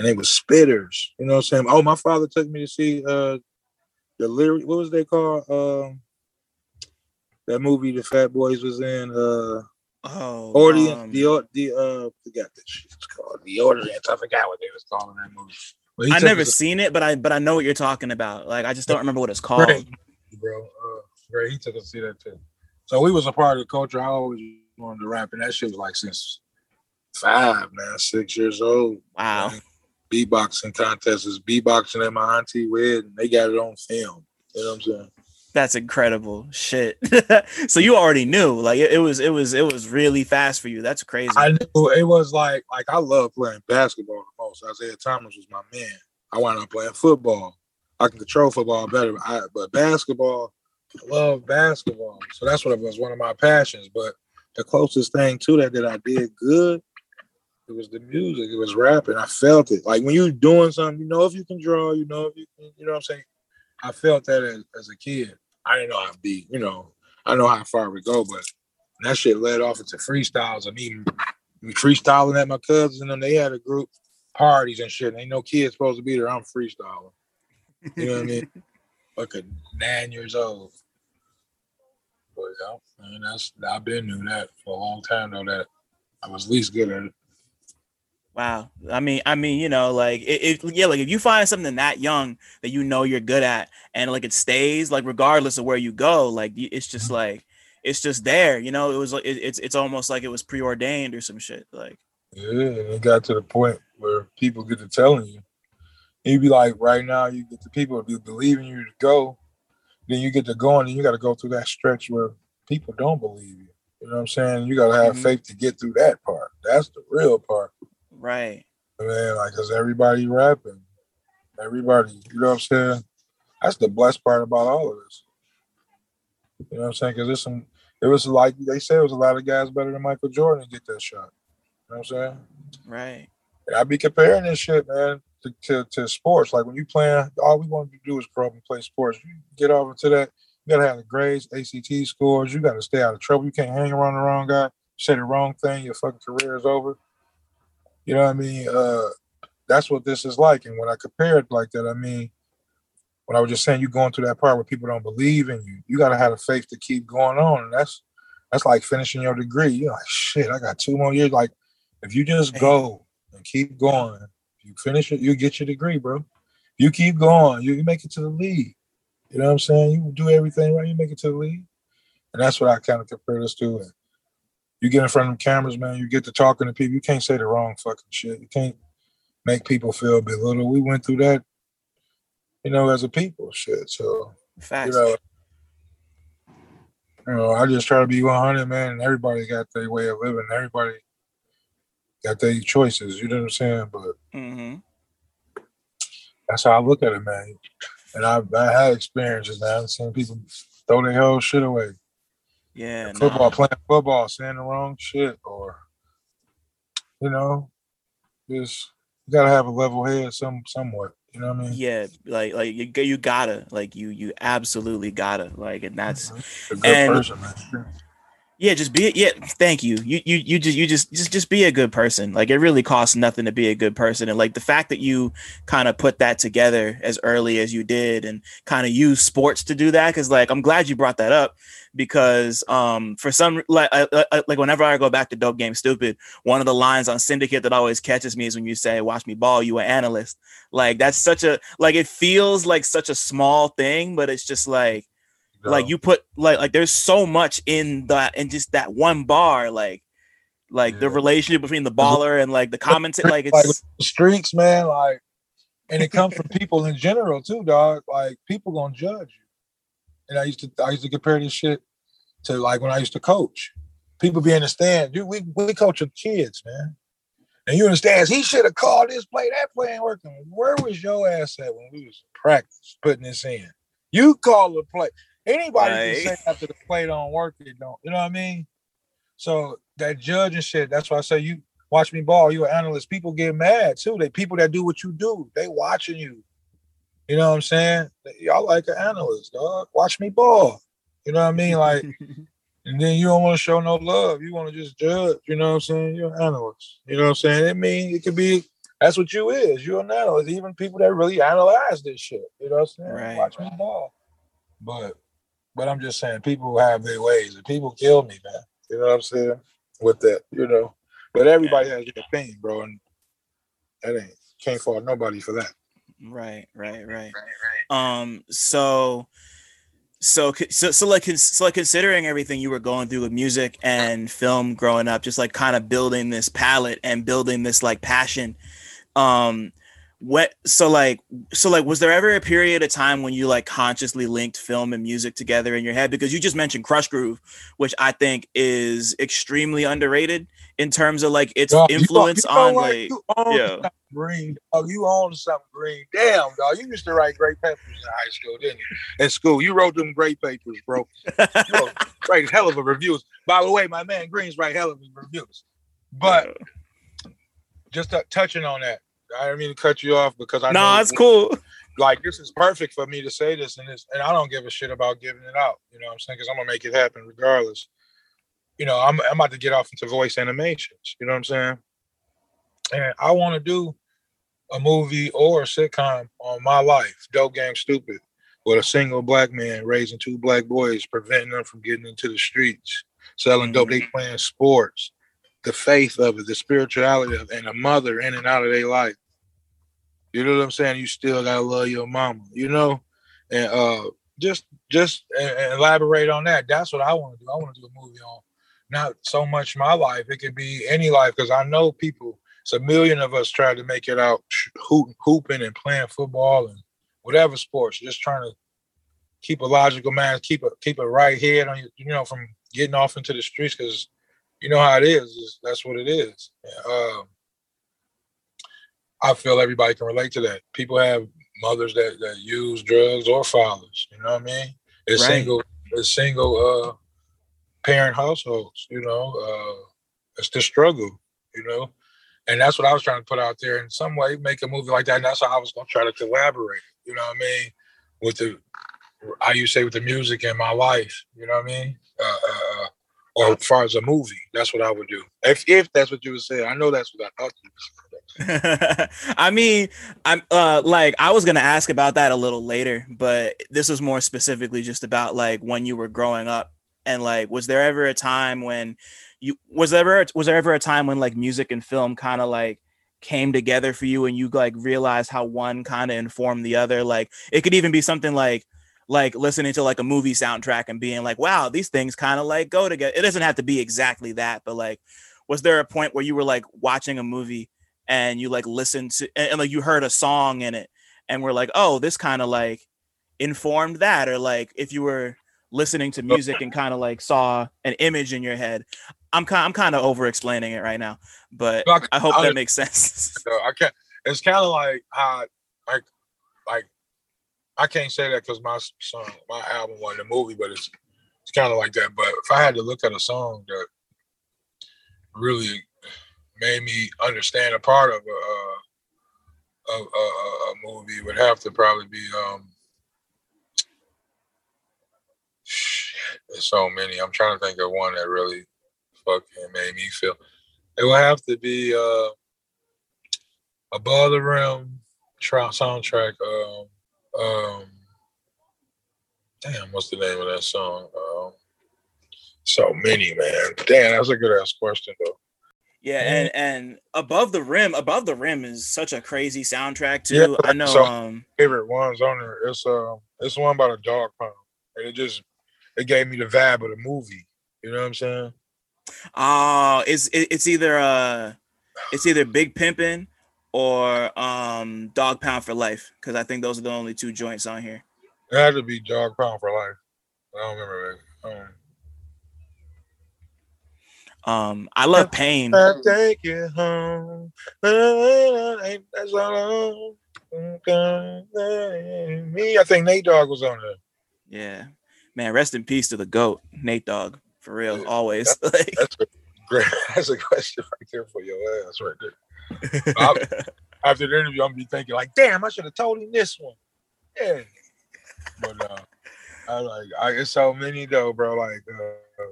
and they was spitters. You know what I'm saying? Oh, my father took me to see uh the lyric. What was they called? Um, that movie the Fat Boys was in. Uh, oh, audience. Um, the the uh, forgot that shit. It's called the audience. I forgot what they was calling that movie. Well, I never seen it, but I but I know what you're talking about. Like I just don't remember what it's called. Great, bro, uh, great. He took us to see that too. So we was a part of the culture. I always wanted to rap, and that shit was like since five, man, six years old. Wow. Man beatboxing contest is beatboxing at my auntie wedding. They got it on film. You know what I'm saying? That's incredible shit. [laughs] so you already knew, like it, it, was, it was, it was really fast for you. That's crazy. I knew it was like, like I love playing basketball the most. Isiah Thomas was my man. I wound up playing football. I can control football better, but, I, but basketball, I love basketball. So that's what it was one of my passions. But the closest thing to that that I did good it was the music. It was rapping. I felt it. Like when you're doing something, you know if you can draw, you know if you can, you know what I'm saying? I felt that as, as a kid. I didn't know how to be, you know, I know how far we go, but that shit led off into freestyles and even freestyling at my cousins and them. They had a group parties and shit. And ain't no kids supposed to be there. I'm freestyling. You know what I mean? [laughs] Like a nine years old. But yeah, man, that's I've been doing that for a long time though. That I was least good at it. Wow. I mean, I mean, you know, like it, it, yeah, like if you find something that young that you know you're good at and like it stays, like regardless of where you go, like it's just mm-hmm. like it's just there, you know. It was like it, it's it's almost like it was preordained or some shit. Like yeah, and it got to the point where people get to telling you. you'd be like, right now, you get the people to be believing you to go, then you get to going, and you got to go through that stretch where people don't believe you. You know what I'm saying? You got to have mm-hmm. faith to get through that part. That's the real part. Right. Man, like, cause everybody rapping, everybody, you know what I'm saying? That's the blessed part about all of this. You know what I'm saying? Cause there's some, it was like they said, it was a lot of guys better than Michael Jordan get that shot. You know what I'm saying? Right. And I be comparing this shit, man, to, to, to sports. Like when you playing, all we want to do is grow up and play sports. You get over to that, you gotta have the grades, ACT scores. You gotta stay out of trouble. You can't hang around the wrong guy. Say the wrong thing, your fucking career is over. You know what I mean? Uh, that's what this is like. And when I compare it like that, I mean, when I was just saying you going through that part where people don't believe in you, you gotta have the faith to keep going on. And that's that's like finishing your degree. You're like, shit, I got two more years. Like, if you just go and keep going, you finish it, you get your degree, bro. You keep going, you, you make it to the league. You know what I'm saying? You do everything right, you make it to the league. And that's what I kind of compare this to. And you get in front of the cameras, man, you get to talking to people. You can't say the wrong fucking shit. You can't make people feel belittled. We went through that, you know, as a people, shit. So, Facts. you know, you know, I just try to be 100, man. And everybody got their way of living. Everybody got their choices. You know what I'm saying? But mm-hmm. that's how I look at it, man. And I've I had experiences, man. I've seen people throw their whole shit away. Yeah, football, nah. playing football, saying the wrong shit, or you know, just you gotta have a level head, some somewhat. You know what I mean? Yeah, like like you, you gotta like you you absolutely gotta like, and that's and person, Yeah, just be it. yeah. Thank you. You you you just you just just just be a good person. Like it really costs nothing to be a good person, and like the fact that you kind of put that together as early as you did, and kind of use sports to do that. Because like I'm glad you brought that up because um for some like I, I, like whenever I go back to Dope Game Stupid, one of the lines on Syndicate that always catches me is when you say "Watch me ball," you an analyst. Like that's such a like it feels like such a small thing, but it's just like no. like you put like like there's so much in that in just that one bar like like yeah. the relationship between the baller and like the comments like it's like streaks man like and it comes from people in general too dog. Like people gonna judge you. And i used to i used to compare this shit to like when i used to coach. People be in the stand dude we, we coach the kids man. And you understand he should have called this play that play ain't working. Where was your ass at when we was practice putting this in? You call the play Anybody right. can say after the play don't work, it don't. You know what I mean? So that judge and shit. That's why I say you watch me ball. You an analyst. People get mad too. They people that do what you do. They watching you. You know what I'm saying? Y'all like an analyst, dog. Watch me ball. You know what I mean? Like, [laughs] and then you don't want to show no love. You want to just judge. You know what I'm saying? You're an analyst. You know what I'm saying? It mean, it could be that's what you is. You're an analyst. Even people that really analyze this shit. You know what I'm saying? Right. Watch me ball. But but I'm just saying, people have their ways, and people kill me, man. You know what I'm saying? With that, you know. But everybody has their opinion, bro, and that ain't can't fault nobody for that. Right, right, right, right. Um, so. So, so, so like, so like, considering everything you were going through with music and film growing up, just like kind of building this palette and building this like passion, um, what so like so like was there ever a period of time when you like consciously linked film and music together in your head? Because you just mentioned Krush Groove which i think is extremely underrated in terms of like its dog, influence you know, you know on like you yeah. green dog you own something green. Damn dog you used to write great papers in high school didn't you? At school you wrote them great papers bro. You write [laughs] hell of a reviews. By the way my man green's write hell of a reviews. But yeah. just uh, touching on that I didn't mean to cut you off because I know nah, it's cool. Like this is perfect for me to say this, and this, and I don't give a shit about giving it out. You know what I'm saying? Because I'm gonna make it happen regardless. You know, I'm I'm about to get off into voice animations. You know what I'm saying? And I want to do a movie or a sitcom on my life, Dope Game Stupid, with a single black man raising two black boys, preventing them from getting into the streets, selling dope. They mm-hmm. playing sports, the faith of it, the spirituality of it, and a mother in and out of their life. You know what I'm saying? You still gotta love your mama, you know? And uh just just elaborate on that. That's what I want to do. I want to do a movie on not so much my life. It could be any life because I know people. It's a million of us trying to make it out hoop, hooping and playing football and whatever sports. Just trying to keep a logical mind, keep a keep a right head on you. You know, from getting off into the streets because you know how it is. That's what it is. Um, I feel everybody can relate to that. People have mothers that, that use drugs or fathers. You know what I mean? It's right. single, it's single uh, parent households. You know, uh, it's the struggle. You know, and that's what I was trying to put out there in some way, make a movie like that. And that's how I was going to try to collaborate. You know what I mean? With the, how you say, with the music in my life. You know what I mean? Uh, uh, uh or as far as a movie, that's what I would do. If if that's what you would say, I know that's what I thought you [laughs] I mean, I'm uh like I was gonna ask about that a little later, but this was more specifically just about like when you were growing up and like was there ever a time when you was there ever was there ever a time when like music and film kind of like came together for you and you like realized how one kind of informed the other? Like it could even be something like like listening to like a movie soundtrack and being like wow these things kind of like go together it doesn't have to be exactly that but like was there a point where you were like watching a movie and you like listened to and, and like you heard a song in it and we're like oh this kind of like informed that or like if you were listening to music and kind of like saw an image in your head i'm kind i'm kind of over explaining it right now but I, I, hope I, that makes [laughs] sense. So i can't it's kind of like how like like i can't say that because my song my album wasn't a movie but it's it's kind of like that but if i had to look at a song that really made me understand a part of a, a, a, a movie would have to probably be um, There's so many. I'm trying to think of one that really fucking made me feel. It will have to be uh above the rim soundtrack. Um, um, damn, what's the name of that song? Um, so many, man. Damn, that's a good ass question though. Yeah, and and above the rim, above the rim is such a crazy soundtrack too. Yeah, I know. So um, favorite ones on there. It's um, uh, it's one about a dog pound, and it just it gave me the vibe of the movie. You know what I'm saying? Oh, it's it's either uh, it's either Big Pimpin' or um, Dog Pound for Life because I think those are the only two joints on here. It had to be Dog Pound for Life. I don't remember that. Um, um, I love pain. I take you home. [laughs] Me, I think Nate Dogg was on there. Yeah, man. Rest in peace to the goat, Nate Dogg. For real, yeah, always. That's, [laughs] that's a great. [laughs] That's a question right there for your ass, right there. after the interview, I'm gonna be thinking like, "Damn, I should have told him this one." Yeah, but uh, I like, I it's so many though, bro. Like, uh,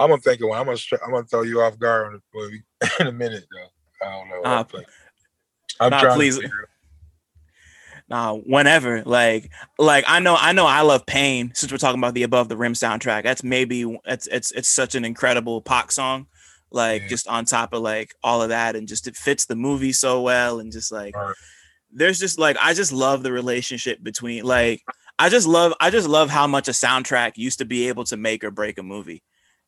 I'm gonna think of one. I'm gonna I'm gonna throw you off guard [laughs] in a minute though. I don't know. Uh, I'm nah, trying please. to Nah, whenever. Like, like I know, I know, I love Pain. Since we're talking about the Above the Rim soundtrack, that's maybe it's it's it's such an incredible pop song. Like, yeah. just on top of like all of that, and just it fits the movie so well, and just like right. there's just like I just love the relationship between like I just love I just love how much a soundtrack used to be able to make or break a movie.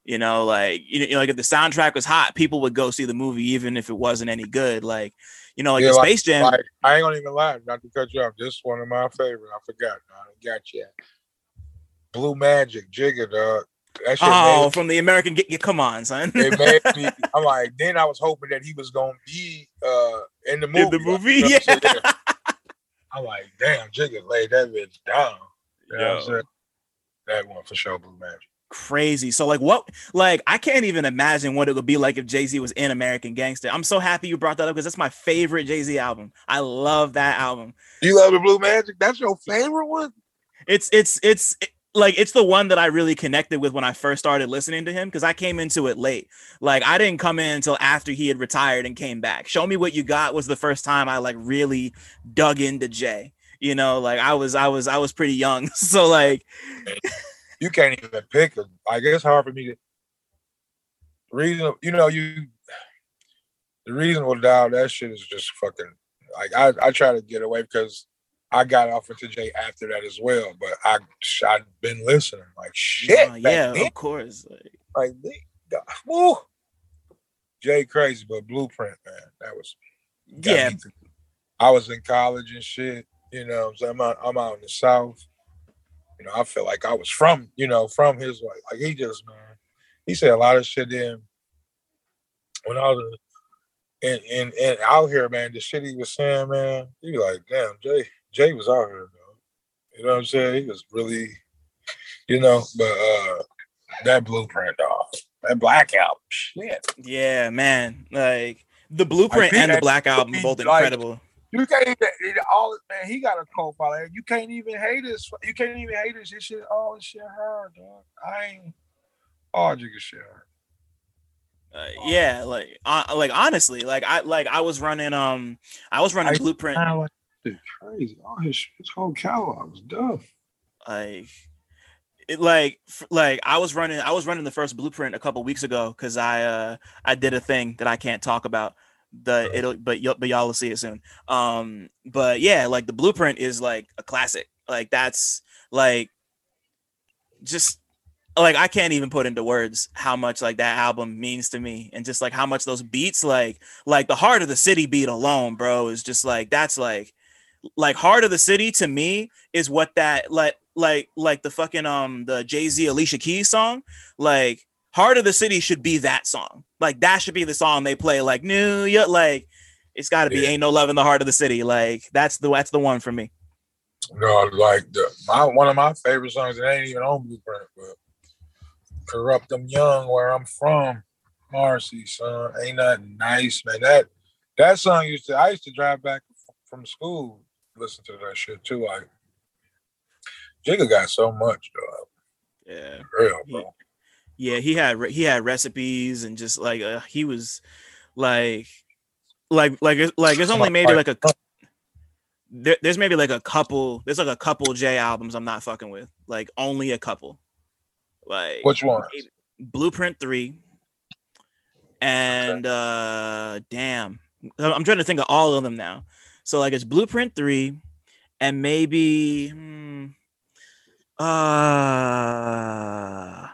You know, like you know, like if the soundtrack was hot, people would go see the movie even if it wasn't any good. Like, you know, like yeah, Space Jam. Like, I ain't gonna even lie, not to cut you off. This one of my favorite. I forgot. I got you. Blue Magic, Jigga, dog. That oh, from the American. Get, come on, son. it [laughs] made me. I'm like, then I was hoping that he was gonna be uh in the movie. In the movie, yeah. yeah. I'm like, damn, Jigga laid that bitch down. You know that one for sure, Blue Magic crazy. So like what like I can't even imagine what it would be like if Jay-Z was in American Gangster. I'm so happy you brought that up because that's my favorite Jay-Z album. I love that album. You love the Blue Magic? That's your favorite one? It's it's it's like it's the one that I really connected with when I first started listening to him because I came into it late. Like I didn't come in until after he had retired and came back. Show me what you got was the first time I like really dug into Jay. You know, like I was I was I was pretty young. [laughs] So like you can't even pick them. Like it's hard for me to reason. You know, you the reasonable doubt that shit is just fucking like I I try to get away because I got off into Jay after that as well. But I I've been listening like shit. Yeah, then. of course. Like, like woo. Jay crazy, but Blueprint man, that was yeah. I was in college and shit. You know, so I'm out, I'm out in the south. You know, I feel like I was from, you know, from his way. Like he just, man, he said a lot of shit then when I was in, in, in out here, man, the shit he was saying, man, he be like, damn, Jay, Jay was out here, though. You know what I'm saying? He was really, you know, but uh that blueprint, dog. That black album, shit. Yeah, man. Like the blueprint and the black album both incredible. Like, you can't even all man. He got a co-file. You can't even hate this. You can't even hate this. This shit. Oh, this shit hard, dog. I ain't. Oh, jigga shit hard. Uh, yeah, like uh, like honestly, like I like I was running um I was running I, Blueprint. Dude, crazy. Oh, his, his whole catalog was dope. Like it like like I was running I was running the first Blueprint a couple weeks ago because I uh I did a thing that I can't talk about the it'll but but y'all will see it soon um but yeah like the blueprint is like a classic like that's like just like I can't even put into words how much like that album means to me and just like how much those beats like like the heart of the city beat alone bro is just like that's like like heart of the city to me is what that like like like the fucking um the Jay-Z Alicia Keys song like Heart of the City should be that song. Like that should be the song they play. Like New York, like it's got to be yeah. "Ain't No Love in the Heart of the City." Like that's the that's the one for me. No, like the my one of my favorite songs. It ain't even on Blueprint, but "Corrupt Them Young," where I'm from, Marcy, son, ain't that nice, man. That that song used to. I used to drive back from school, listen to that shit too. Like Jigga got so much, dog. Yeah, Real, bro. Yeah. He had he had recipes and just like uh, he was like like like it's- like there's only maybe like a there, there's maybe like a couple there's like a couple Jay albums I'm not fucking with like only a couple like Which one? Blueprint three and uh damn I'm I'm trying to think of all of them now so like it's Blueprint three and maybe hmm, uh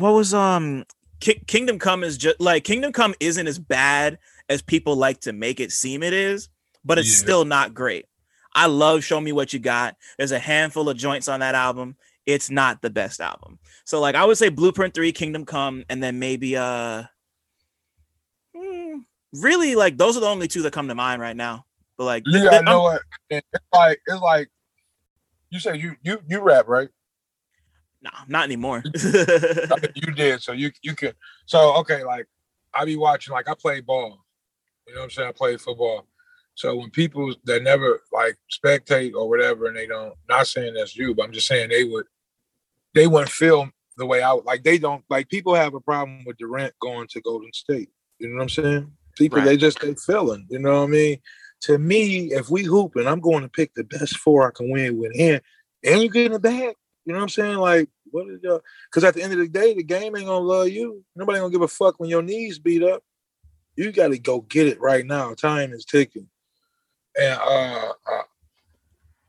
what was um Ki- Kingdom Come is just like Kingdom Come isn't as bad as people like to make it seem it is, but it's Yeah. still not great. I love Show Me What You Got. There's a handful of joints on that album. It's not the best album. So like I would say Blueprint 3, Kingdom Come, and then maybe uh hmm, really like those are the only two that come to mind right now. But like Yeah, th- know I'm- what it's like. It's like you say you you you rap right. Nah, not anymore. [laughs] [laughs] I mean, you did, so you you can. So okay, like I be watching. Like I play ball. You know what I'm saying? I play football. So when people that never like spectate or whatever, and they don't, not saying that's you, but I'm just saying they would, they wouldn't feel the way I would. Like they don't like people have a problem with Durant going to Golden State. You know what I'm saying? People Right. they just they feeling. You know what I mean? To me, if we hooping, I'm going to pick the best four I can win with, and and you getting it back. You know what I'm saying? Like what is y'all? Because at the end of the day, the game ain't gonna love you. Nobody gonna give a fuck when your knees beat up. You got to go get it right now. Time is ticking. And uh, uh,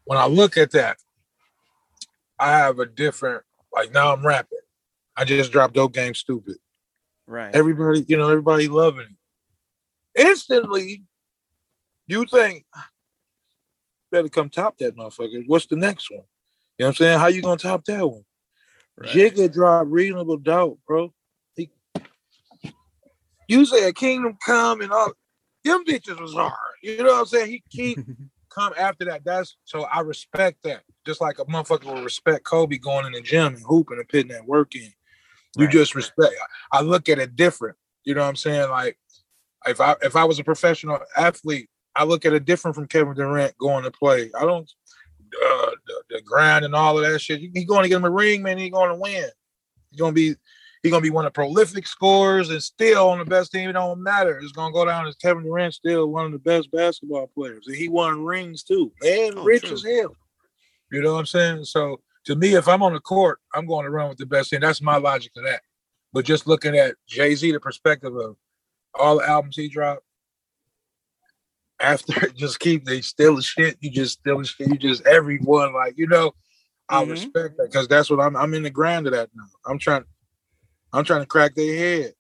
when I look at that, I have a different. Like now, I'm rapping. I just dropped Dope Game Stupid. right. Everybody, you know, everybody loving it. Instantly, you think better come top that motherfucker. What's the next one? You know what I'm saying? How you gonna top that one? right. Jigga dropped reasonable doubt, bro. He, you said Kingdom Come and all them bitches was hard. You know what I'm saying? He keep [laughs] come after that. That's so I respect that. Just like a motherfucker will respect Kobe going in the gym and hooping and putting that work in. You Right. just respect. I look at it different. You know what I'm saying? Like if I if I was a professional athlete, I look at it different from Kevin Durant going to play. I don't uh the, the grind and all of that shit. He's going to get him a ring, man. He's going to win. He's gonna be he gonna be one of the prolific scorers and still on the best team. It don't matter. It's gonna go down as Kevin Durant still one of the best basketball players. And he won rings too. Man, Oh, rich true. as hell. You know what I'm saying? So to me, if I'm on the court, I'm going to run with the best team. That's my logic to that. But just looking at Jay Z, the perspective of all the albums he dropped, after [laughs] just keep they stealing shit, you just stealing shit, you just everyone like you know. I Mhm. respect that because that's what I'm. I'm in the grind of that now. I'm trying. I'm trying to crack their head.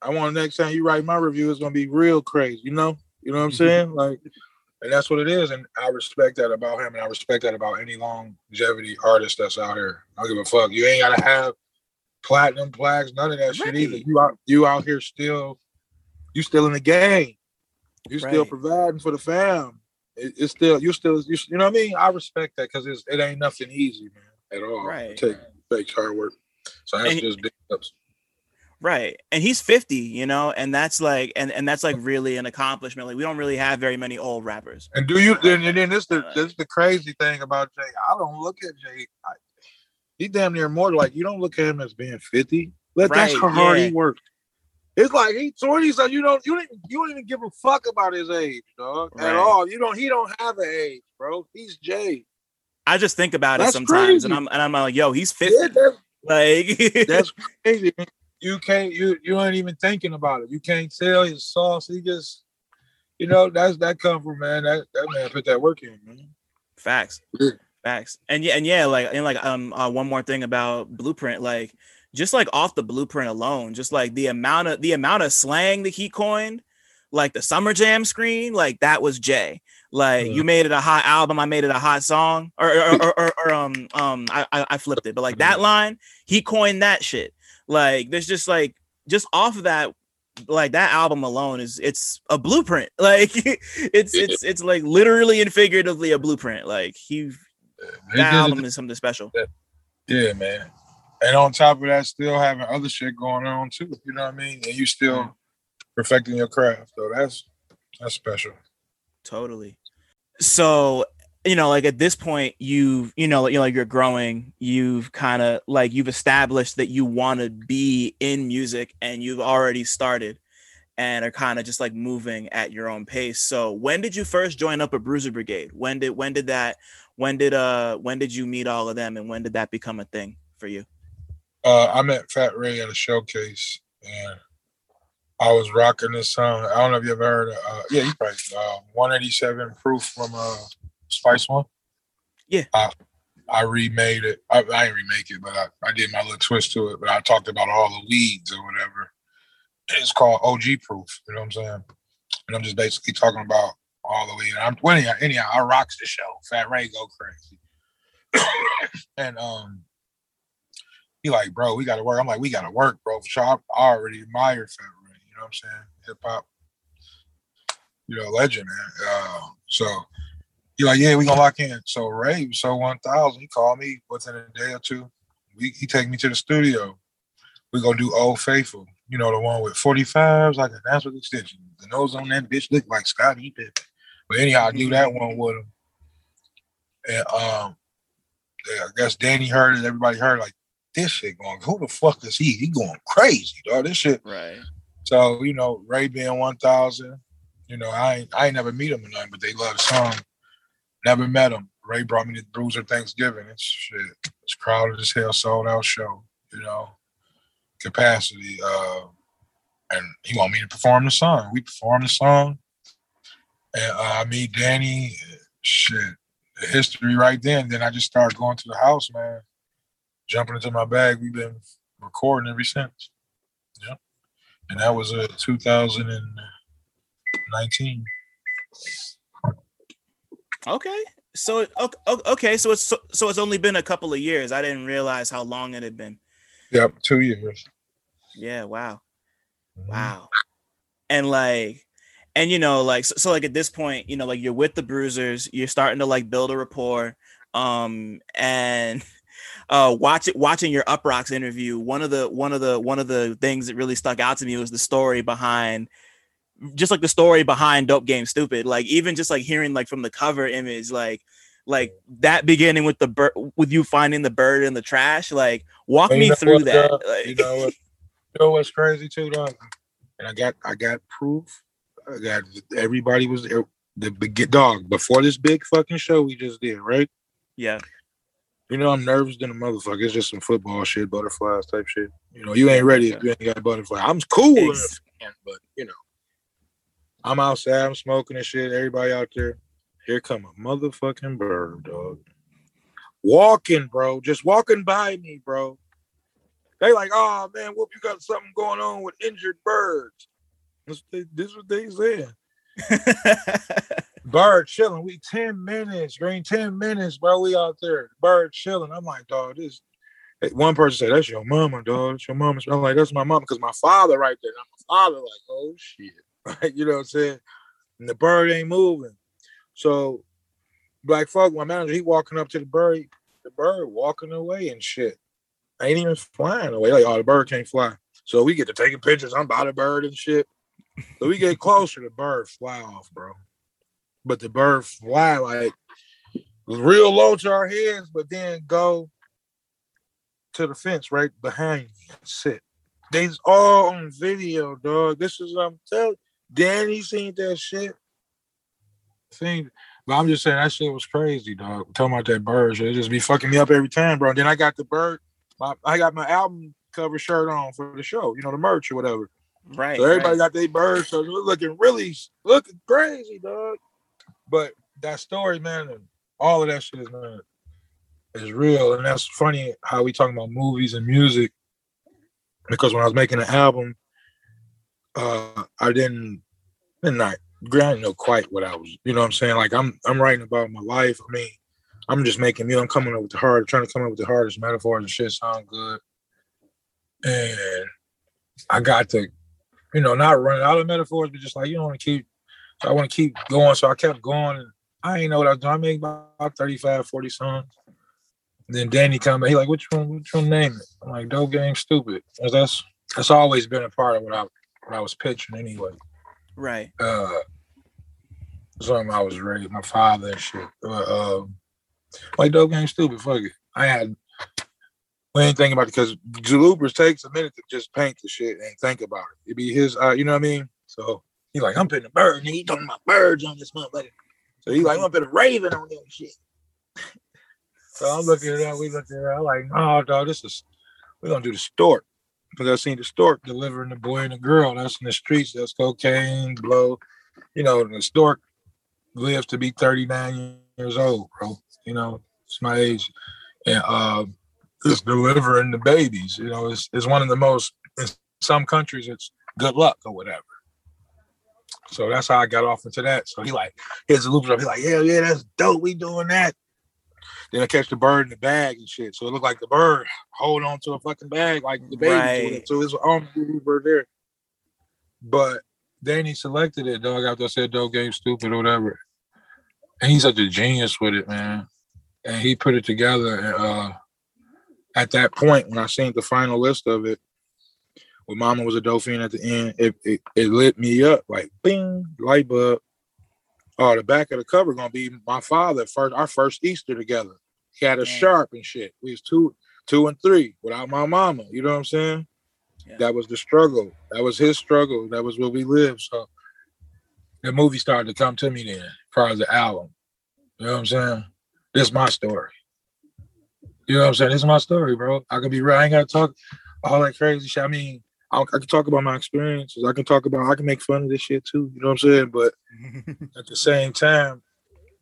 I want the next time you write my review, it's gonna be real crazy. You know. You know what I'm saying? Like, and that's what it is. And I respect that about him, and I respect that about any longevity artist that's out here. I don't give a fuck. You ain't gotta have platinum plaques, none of that shit either. You out, you out here still, you still in the game. You still providing for the fam. It, it's still you still you, you know what I mean. I respect that because it ain't nothing easy, man, at all. Right. It take takes hard work. So that's And- just big ups. Right. And he's 50, you know, and that's like and, and that's like really an accomplishment. Like we don't really have very many old rappers. And do you? And, and then this the this the crazy thing about Jay. I don't look at Jay. I, he damn near more like you don't look at him as being fifty. Let that's how hard yeah. he worked. It's like he twenty, so you don't you didn't you don't even give a fuck about his age, dog, Right. at all. You don't. He don't have an age, bro. He's Jay. I just think about it sometimes crazy. and I'm and I'm like, yo, he's 50. Yeah, that's, Like [laughs] that's crazy. You can't. You you ain't even thinking about it. You can't tell his sauce. He just, you know, that's that come from man. That that man put that work in, man. Facts. Yeah. Facts. And yeah, and yeah, like and like um uh, one more thing about Blueprint, like just like off the blueprint alone, just like the amount of the amount of slang that he coined, like the summer jam screen, like that was Jay. Like you made it a hot album, I made it a hot song, or or, or, or, or, um um I, I flipped it, but like that line, he coined that shit. Like there's just like just off of that like that album alone is it's a blueprint [laughs] like it's it's it's like literally and figuratively a blueprint like he He that album is something special Yeah, man. And on top of that, still having other shit going on too. You know what I mean? And you still perfecting your craft. So that's that's special. totally so you know, like at this point, you've, you know, you know, like you're growing, you've kind of like you've established that you want to be in music and you've already started and are kind of just like moving at your own pace. So when did you first join up a Bruiser Brigade? When did when did that when did uh when did you meet all of them and when did that become a thing for you? Uh I met Fat Ray at a showcase and I was rocking this song. I don't know if you ever heard of uh yeah, you probably uh 187 proof from uh Spice One. Yeah. I, I remade it. I, I didn't remake it, but I, I did my little twist to it. But I talked about all the weeds or whatever. It's called OG proof. You know what I'm saying? And I'm just basically talking about all the weed. I'm well, anyhow, anyhow, I rocks the show. Fat Ray go crazy. [coughs] and um he like, bro, we gotta work. I'm like, we gotta work, bro. For sure. I already admire Fat Ray, you know what I'm saying? Hip hop, you know, legend, man. Uh, so he like, yeah, we gonna lock in. So Ray, so one thousand, he called me within a day or two. We, he take me to the studio. We gonna do Old Faithful. You know, the one with 45s, like a natural extension. The nose on that bitch look like Scottie Pippen. But anyhow, I do that one with him. And um, yeah, I guess Danny heard it, everybody heard like this shit going, who the fuck is he? He going crazy, dog. This shit. Right. So, you know, Ray being 1000, you know, I ain't, I ain't never meet him or nothing, but they love the song. Never met him. Ray brought me to Bruiser Thanksgiving. It's shit. It's crowded as hell, sold out show, you know, capacity. Uh, and he want me to perform the song. We perform the song. And uh, I meet Danny. Shit. The history right then. Then I just started going to the house, man. Jumping into my bag. We've been recording ever since. Yeah. And that was uh 2019. Okay. So okay, so it's so, so it's only been a couple of years. I didn't realize how long it had been. Yep, two years. Yeah, wow. Mhm. Wow. And like and you know like so, so like at this point, you know like you're with the bruisers, you're starting to like build a rapport um and uh watch it watching your Uproxx interview one of the one of the one of the things that really stuck out to me was the story behind just like the story behind dope game stupid like even just like hearing like from the cover image like like that beginning with the bird with you finding the bird in the trash like walk me through what, that like- you know what? [laughs] You know what's crazy too, dog? And I got I got proof. I got everybody was there. The big dog before this big fucking show we just did, right? yeah You know I'm nervous than a motherfucker. It's just some football shit, butterflies type shit. You know you ain't ready if you ain't got butterfly. I'm cool, in a fan, but you know I'm outside, I'm smoking and shit. Everybody out there. Here come a motherfucking bird, dog. Walking, bro. Just walking by me, bro. They like, oh man, whoop, you got something going on with injured birds. This, this is what they said. [laughs] Bird chilling. We 10 minutes, green 10 minutes, bro. We out there. Bird chilling. I'm like, dog, this. One person said, That's your mama, dog. That's your mama. I'm like, That's my mama, because my father right there. And my father, like, oh shit. [laughs] Like, you know what I'm saying? And the bird ain't moving. So Black Folk, my manager, he walking up to the bird, the bird walking away and shit. Ain't even flying away. Like, oh, the bird can't fly. So we get to taking pictures. I'm by the bird and shit. So we get closer, the bird fly off, bro. But the bird fly like real low to our heads, but then go to the fence right behind me and sit. They's all on video, dog. This is what I'm telling. Danny seen that shit. Seen, but I'm just saying that shit was crazy, dog. Talking about that bird, shit, it just be fucking me up every time, bro. Then I got the bird. My, I got my album cover shirt on for the show, you know, the merch or whatever. right So everybody right. got their birds, so looking really looking crazy, dog. But that story, man, and all of that shit is man, is real, and that's funny how we talking about movies and music. Because when I was making an album, uh, I didn't, not, didn't know quite what I was. You know what I'm saying? Like I'm, I'm writing about my life. I mean, I'm just making music. I'm coming up with the hard, trying to come up with the hardest metaphors and shit sound good. And I got to you know, not running out of metaphors, but just like you don't want to keep. So I want to keep going. So I kept going, and I ain't know what I was doing. I made about 35, 40 songs. And then Danny come, back. he like, which one? Which one name it? I'm like, Dope Game Stupid. 'Cause that's that's always been a part of what I what I was pitching anyway. right Uh, something I was raised, my father and shit. Uh, um, like dope game stupid. Fuck it. I had we ain't thinking about it because Jalupers takes a minute to just paint the shit and think about it. It'd be his, uh, you know what I mean? So he like, I'm putting a bird, and he talking about birds on this motherfucker. So he like, I'm putting a raven on that shit. [laughs] so I'm looking at that. We looking at that. I'm like, oh, dog, this is we're gonna do the stork because I seen the stork delivering the boy and the girl. That's in the streets. That's cocaine, blow. You know, the stork lives to be 39 years old, bro. You know, it's my age, and uh, it's delivering the babies. You know, it's, it's one of the most in some countries. It's good luck or whatever. So that's how I got off into that. So he like, here's the loop up. He like, yeah, yeah, that's dope. We doing that. Then I catch the bird in the bag and shit. So it looked like the bird hold on to a fucking bag like the baby. Right. So it's on the bird there. But then he selected it, dog, after I said dope game stupid or whatever. And he's such a genius with it, man. And he put it together. And, uh, at that point, when I seen the final list of it, when Mama was a dope fiend at the end, it, it, it lit me up like bing, light bulb. Oh, the back of the cover gonna be my father first, our first Easter together. He had a sharp and shit. We was two, two and three without my mama. You know what I'm saying? Yeah. That was the struggle. That was his struggle. That was what we lived. So the movie started to come to me then, as far as the album. You know what I'm saying? This is my story. You know what I'm saying? This is my story, bro. I could be real. I ain't gotta talk all that crazy shit. I mean, I, I, can talk about my experiences. I can talk about. I can make fun of this shit too. You know what I'm saying? But [laughs] at the same time,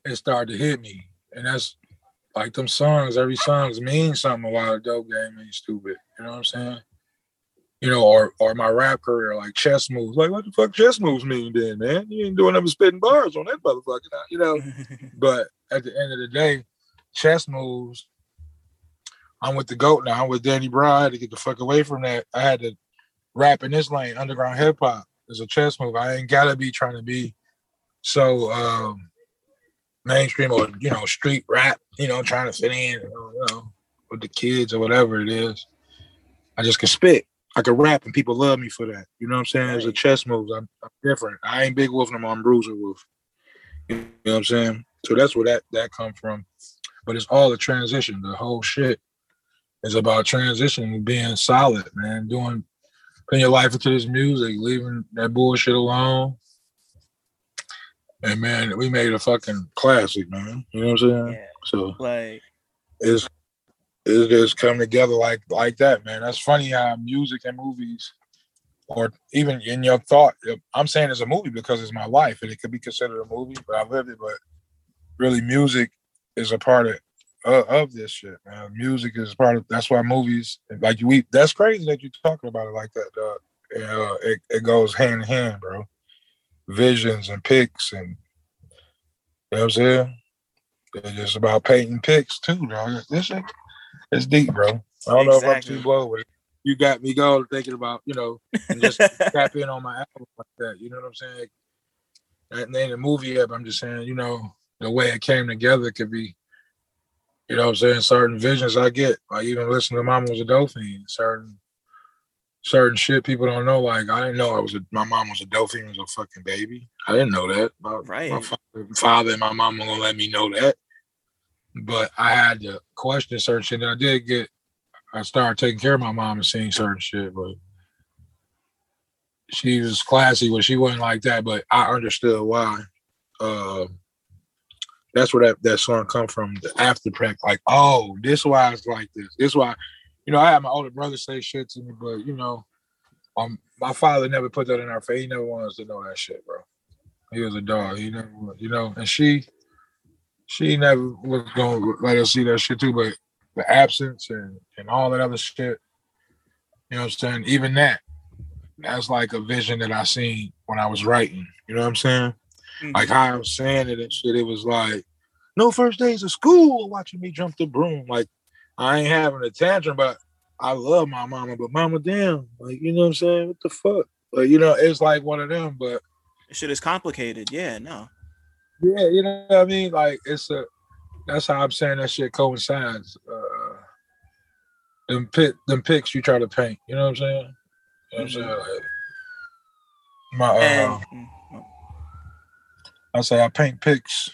it started to hit me, and that's like them songs. Every songs mean something. A while dope game ain't stupid. You know what I'm saying? You know, or or my rap career, like chess moves. Like what the fuck chess moves mean then, man? You ain't doing nothing spitting bars on that motherfucker. You know. [laughs] but at the end of the day, chess moves I'm with the GOAT now. I'm with Danny Brown. to get the fuck away from that. I had to rap in this lane, underground hip hop. is a chess move. I ain't gotta be trying to be so um, mainstream or you know street rap. You know, trying to fit in. You know, with the kids or whatever it is. I just can spit. I can rap and people love me for that. You know what I'm saying? It's a chess move. I'm, I'm, different. I ain't Big Wolf no more. I'm Bruiser Wolf. You know what I'm saying? So that's where that that come from. But it's all a transition. The whole shit is about transition, being solid, man. Doing putting your life into this music, leaving that bullshit alone. And man, we made a fucking classic, man. You know what I'm saying? Yeah. So like it's it's just come together like like that, man. That's funny how music and movies, or even in your thought, I'm saying it's a movie because it's my life and it could be considered a movie, but I lived it. But really, music is a part of uh, of this shit, man. Music is part of. That's why movies like we. That's crazy that you're talking about it like that, dog. Uh, it it goes hand in hand, bro. Visions and pics, and you know what I'm saying. It's just about painting pics too, dog. This shit, it's deep, bro. I don't exactly. know if I'm too blow with it. You got me going thinking about, you know, and just [laughs] tap in on my album like that. You know what I'm saying? And then the movie up, I'm just saying, you know, the way it came together could be you know what I'm saying? Certain visions I get. I even listen to Mama was a dope fiend. Certain certain shit people don't know. Like I didn't know I was a my mom was a Dolphin was a fucking baby. I didn't know that. My, right. My father, father and my mom were gonna let me know that. But I had to question certain shit. And I did get I started taking care of my mom and seeing certain shit, but she was classy, but she wasn't like that. But I understood why. Uh, that's where that, that song come from, the after practice. Like, oh, this why it's like this. This why, you know, I had my older brother say shit to me, but you know, um, my father never put that in our face. He never wanted us to know that shit, bro. He was a dog. He never, you know, and she, she never was gonna let us see that shit too. But the absence and and all that other shit, you know what I'm saying? Even that, that's like a vision that I seen when I was writing. You know what I'm saying? Mm-hmm. Like how I was saying it and shit, it was like, no first days of school watching me jump the broom. Like I ain't having a tantrum, but I love my mama, but mama damn, like you know what I'm saying? What the fuck? Like, you know, it's like one of them, but shit is complicated. Yeah, no. Yeah, you know what I mean? Like it's a that's how I'm saying that shit coincides. Uh them pit them pics you try to paint, you know what I'm saying? You know what I'm saying? Like, my uh, and, I say I paint pics.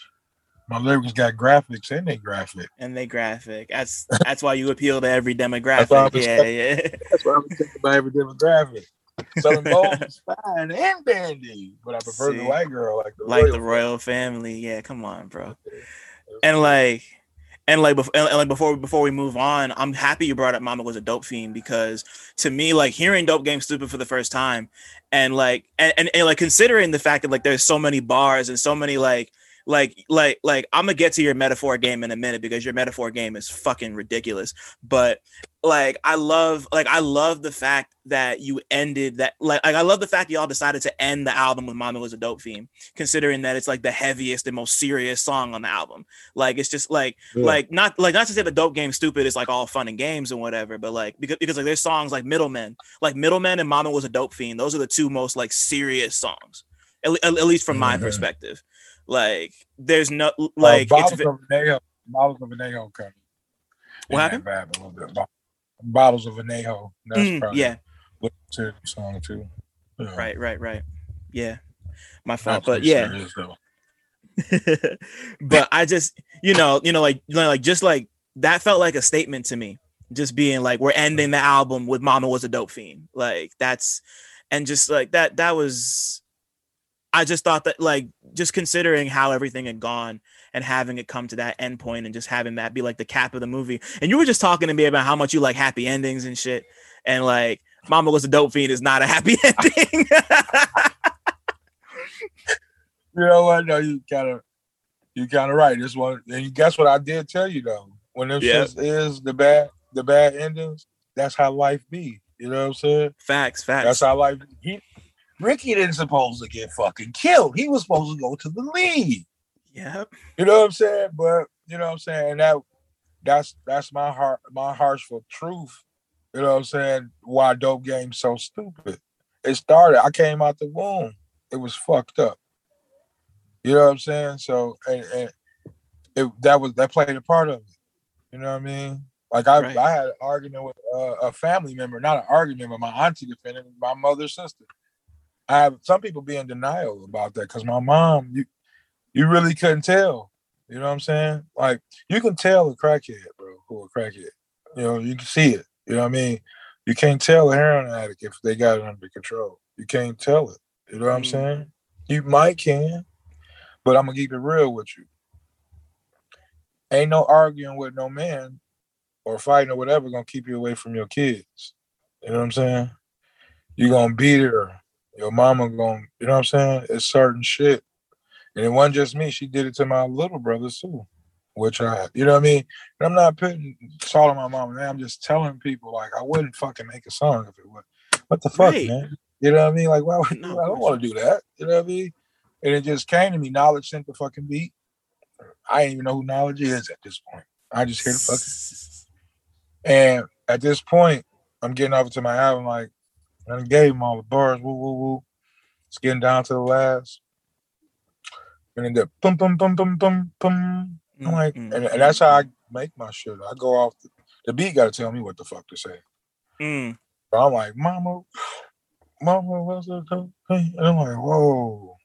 My lyrics got graphics and they graphic. And they graphic. That's that's why you appeal to every demographic. yeah, yeah. That's why I'm thinking about every demographic. Southern [laughs] Bold is fine and dandy, but I prefer See? the white girl, like the like royal the royal family. Yeah, come on, bro. And like and like before, and like before before we move on, I'm happy you brought up Mama was a dope fiend because to me, like hearing Dope Game Stupid for the first time, and like and, and, and like considering the fact that like there's so many bars and so many like like like like I'm gonna get to your metaphor game in a minute because your metaphor game is fucking ridiculous. But like I love like I love the fact that you ended that like, like I love the fact y'all decided to end the album with Mama was a dope fiend, considering that it's like the heaviest and most serious song on the album. Like it's just like Yeah. like not like not to say the dope game stupid is like all fun and games and whatever, but like because because like there's songs like Middlemen, like Middlemen and Mama was a dope fiend. Those are the two most like serious songs, at, at least from my Mhm. perspective. Like there's no Uh, like it's bottles of Anejo, bottles of Anejo coming. What happened? A little bit. Bottles of Anejo. That's Mm, probably yeah. a to song too. Yeah. right right right yeah my fault but yeah serious, [laughs] but I just, you know, you know, like, you know, like just like that felt like a statement to me. Just being like, we're ending the album with "Mama was a dope fiend." Like that's, and just like that, that was. I just thought that, like, just considering how everything had gone and having it come to that end point and just having that be like the cap of the movie. And you were just talking to me about how much you like happy endings and shit. And like, Mama was a dope fiend is not a happy [laughs] ending. You know what? No, you kind of, you kind of right. This one, and guess what I did tell you though. When this shits is the bad, the bad endings. That's how life be. You know what I'm saying? facts, facts. That's how life. He, Ricky didn't supposed to get fucking killed. He was supposed to go to the lead. yep. You know what I'm saying? But you know what I'm saying? And that that's that's my heart my harshful truth. You know what I'm saying? Why dope game so stupid. It started, I came out the womb. It was fucked up. You know what I'm saying? So and, and it that was that played a part of it. You know what I mean? Like I, Right. I had an argument with uh, a family member, not an argument, but my auntie defended my mother's sister. I have some people be in denial about that because my mom, you you really couldn't tell. You know what I'm saying? Like you can tell a crackhead, bro, who a crackhead. You know, you can see it. You know what I mean? You can't tell a heroin addict if they got it under control. You can't tell it. You know what I'm Mm. saying? You might can, but I'm gonna keep it real with you. Ain't no arguing with no man or fighting or whatever gonna keep you away from your kids. You know what I'm saying? You gonna beat her. Your mama gonna, you know what I'm saying? It's certain shit. And it wasn't just me. She did it to my little brothers too. Which I, you know what I mean? And I'm not putting salt on my mom. Man. I'm just telling people like I wouldn't fucking make a song if it was. What the fuck, Right. man? You know what I mean? Like, why would No, I don't want to do that. You know what I mean? And it just came to me. Knxwledge sent the fucking beat. I ain't even know who Knxwledge is at this point. I just hear the fucking [laughs] and at this point, I'm getting over to my album like I gave him all the bars, woo woo woo. It's getting down to the last. And then the boom boom boom boom boom boom. I'm like, Mm, and, mm, and that's how I mm, make my shit. I go off the, the beat gotta tell me what the fuck to say. mm. So I'm like, Mama, [sighs] Mama, what's up? And I'm like, whoa,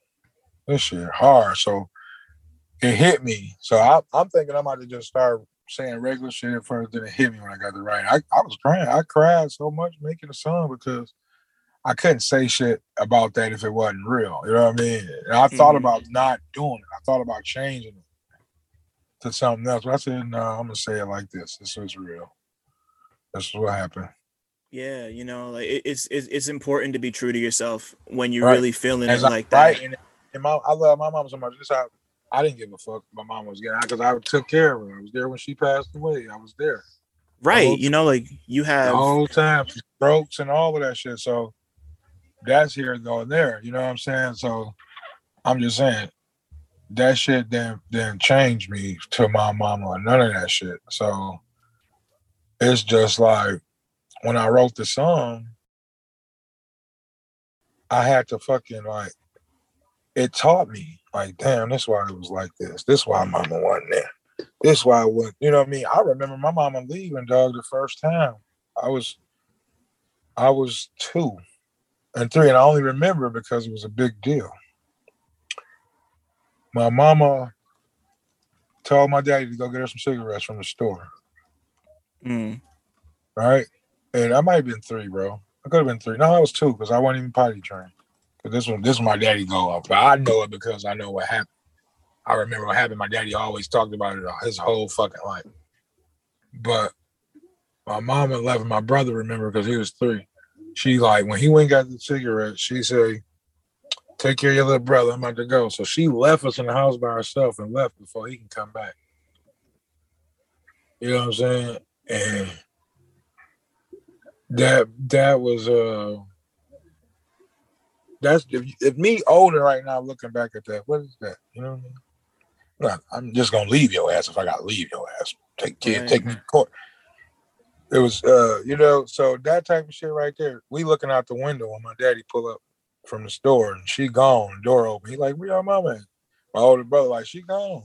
this shit hard. So it hit me. So I, I'm thinking I'm about to just start saying regular shit at first, then it hit me when I got the right. I, I was crying. I cried so much making a song because I couldn't say shit about that if it wasn't real. You know what I mean? And I thought Mhm. about not doing it. I thought about changing it to something else. But I said, no, I'm gonna say it like this. This is real. This is what happened. Yeah, you know, like it's it's it's important to be true to yourself when you're Right. really feeling it I- like that. Right. And, and my, I love my mom so much. This how I didn't give a fuck. My mom was getting because I took care of her. I was there when she passed away. I was there Right. You know, like you have the whole time. Strokes and all of that shit. So that's here going there. You know what I'm saying? So I'm just saying that shit didn't didn't change me to my mama or none of that shit. So it's just like when I wrote the song, I had to fucking like it taught me like, damn, this why it was like this. This why mama wasn't there. This why I went. You know what I mean? I remember my mama leaving, dog, the first time. I was I was two and three, and I only remember because it was a big deal. my mama told my daddy to go get her some cigarettes from the store. Mm. Right? And I might have been three, bro. I could have been three. No, I was two because I wasn't even potty trained. But this one, this one, my daddy go off. But I know it because I know what happened. I remember what happened. My daddy always talked about it his whole fucking life. But my mom and left my brother remember because he was three. She like when he went got the cigarette, she say, Take care of your little brother. I'm about to go. So she left us in the house by herself and left before he can come back. You know what I'm saying? And that that was uh that's if, if me older right now looking back at that, what is that? You know what I mean? I'm just gonna leave your ass if I gotta leave your ass. Take kid, Right. take me to court. It was uh, you know, so that type of shit right there. We looking out the window when my daddy pull up from the store and she gone, door open. He like, where your mama at? My older brother, like, she gone.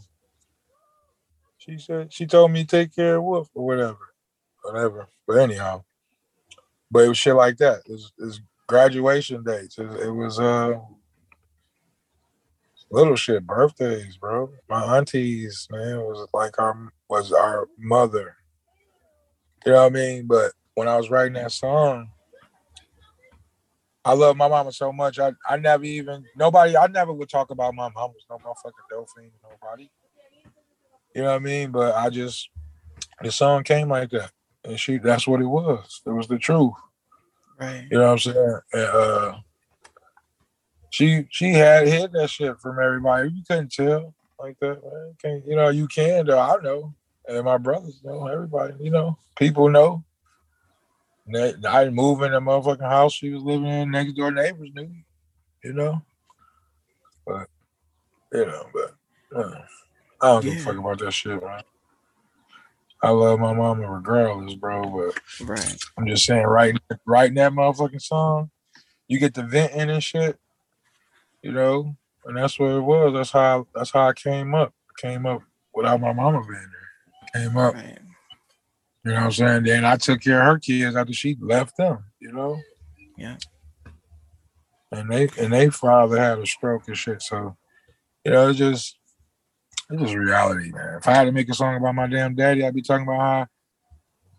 She said she told me take care of Wolf or whatever. Whatever. But anyhow. But it was shit like that. It was, it was graduation dates. It, it was uh little shit, birthdays, bro. My aunties, man, was like our was our mother. You know what I mean? But when I was writing that song, I love my mama so much. I, I never even nobody I never would talk about my mama was no motherfucking Delphine, nobody. You know what I mean? But I just the song came like that. And she that's what it was. It was the truth. Right. You know what I'm saying? And, uh, she she had hid that shit from everybody. You couldn't tell like that. Man. Can't, you know, you can though. I know, and my brothers know. Everybody, you know, people know. They- I moved in the motherfucking house she was living in. Next door neighbors knew. You know, but you know, but uh, I don't give a fuck about that shit, man. I love my mama regardless, bro. But Right. I'm just saying, writing writing that motherfucking song, you get the venting and shit, you know, and that's what it was. That's how that's how I came up. Came up without my mama being there. Came up, Right. you know what I'm saying? Then I took care of her kids after she left them, you know? Yeah. And they and they father had a stroke and shit. So, you know, it's just it's just reality, man. If I had to make a song about my damn daddy, I'd be talking about how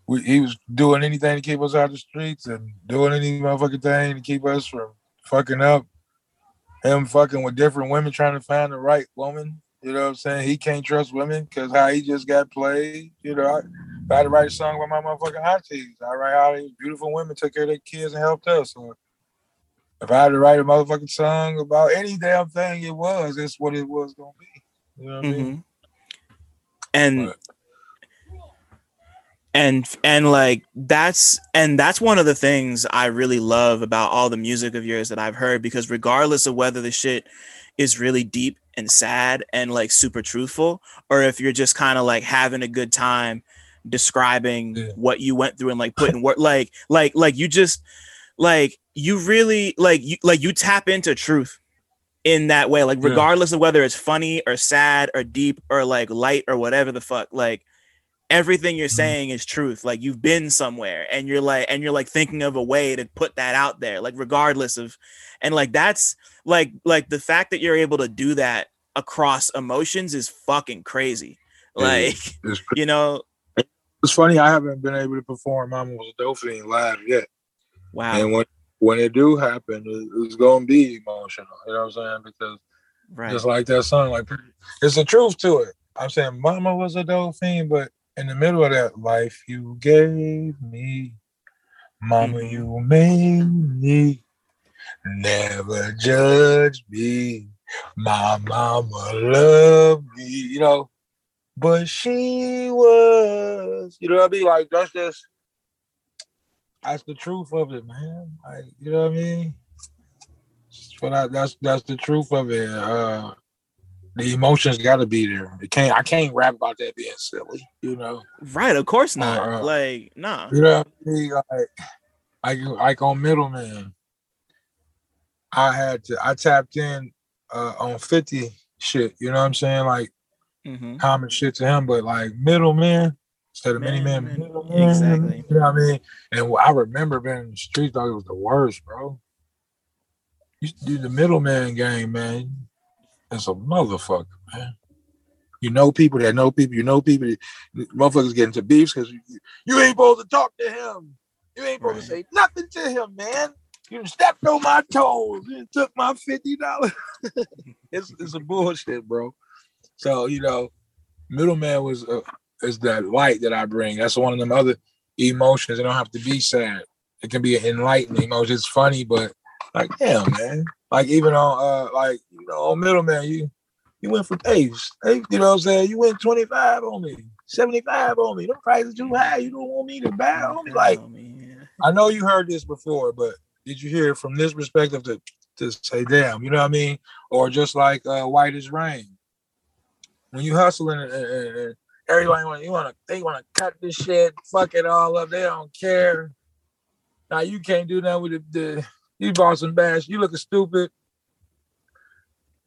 we, he was doing anything to keep us out of the streets and doing any motherfucking thing to keep us from fucking up. Him fucking with different women trying to find the right woman. You know what I'm saying? He can't trust women because how he just got played. You know, I, I had to write a song about my motherfucking aunties. I write how these beautiful women took care of their kids and helped us. So if I had to write a motherfucking song about any damn thing, it was. That's what it was gonna be. You know what I mean? hmm And But- and and like that's and that's one of the things I really love about all the music of yours that I've heard because regardless of whether the shit is really deep and sad and like super truthful or if you're just kind of like having a good time describing Yeah. what you went through and like putting [laughs] work like like like you just like you really like you like you tap into truth in that way like Yeah. regardless of whether it's funny or sad or deep or like light or whatever the fuck like everything you're Mhm. saying is truth like you've been somewhere and you're like and you're like thinking of a way to put that out there like regardless of and like that's like like the fact that you're able to do that across emotions is fucking crazy like It's, you know it's funny. I haven't been able to perform Mama Was a Dope Fiend live yet. wow And when when it do happen, it's gonna be emotional. You know what I'm saying? Because right just like that song, like it's the truth to it. I'm saying Mama was a dope fiend, but in the middle of that life you gave me, Mama, Mhm. you made me. Never judge me. My mama loved me, you know. But she was, you know what I mean? Like that's just that's the truth of it, man. Like, you know what I mean? But I, that's that's the truth of it. Uh the emotions gotta be there. It can't I can't rap about that being silly, you know. right of course not Uh, like nah You know what I mean? Like, like, like on middleman, I had to I tapped in uh on 50 shit, you know what I'm saying? Like hmm common shit to him, but like middleman instead of many man, Man, man, exactly. You know what I mean? And I remember being in the streets, thought it was the worst, bro. You used to do the middleman game, man. is a motherfucker, man. You know people that know people. You know people. Motherfuckers get into beefs because you, you, ain't supposed to talk to him. You ain't supposed right. to say nothing to him, man. You stepped on my toes. and took my fifty dollars. [laughs] it's it's a bullshit, bro. So you know, middleman was uh, is that light that I bring. That's one of them other emotions. It don't have to be sad. It can be an enlightening emotion. It's funny, but like, damn, man. Like even on uh like you know on middleman, you you went from hey, hey, you know what I'm saying? You went 25 on me, 75 on me. The prices too high. You don't want me to buy on me. Like I know you heard this before, but did you hear from this perspective to to say, damn, you know what I mean? Or just like uh, white as rain. When you hustling and, and, and everybody want you want to they want to cut this shit, fuck it all up. They don't care. Now you can't do that with the, the you bought some bash. You looking stupid.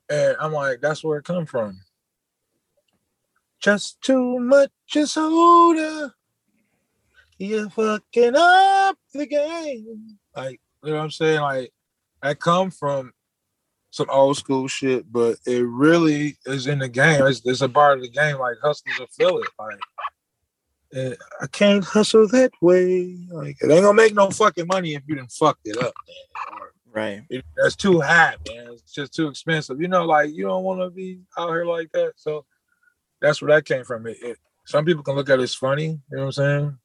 And I'm like, that's where it come from. Just too much is older. You're fucking up the game. Like, you know what I'm saying? Like, I come from some old school shit, but it really is in the game. It's, it's a part of the game. Like, hustlers will feel it. Like, I can't hustle that way. Like, it ain't gonna make no fucking money if you didn't fuck it up, man. Or, Right. It, that's too high, man. It's just too expensive. You know, like you don't want to be out here like that. So that's where that came from. It, it, some people can look at it as funny. You know what I'm saying?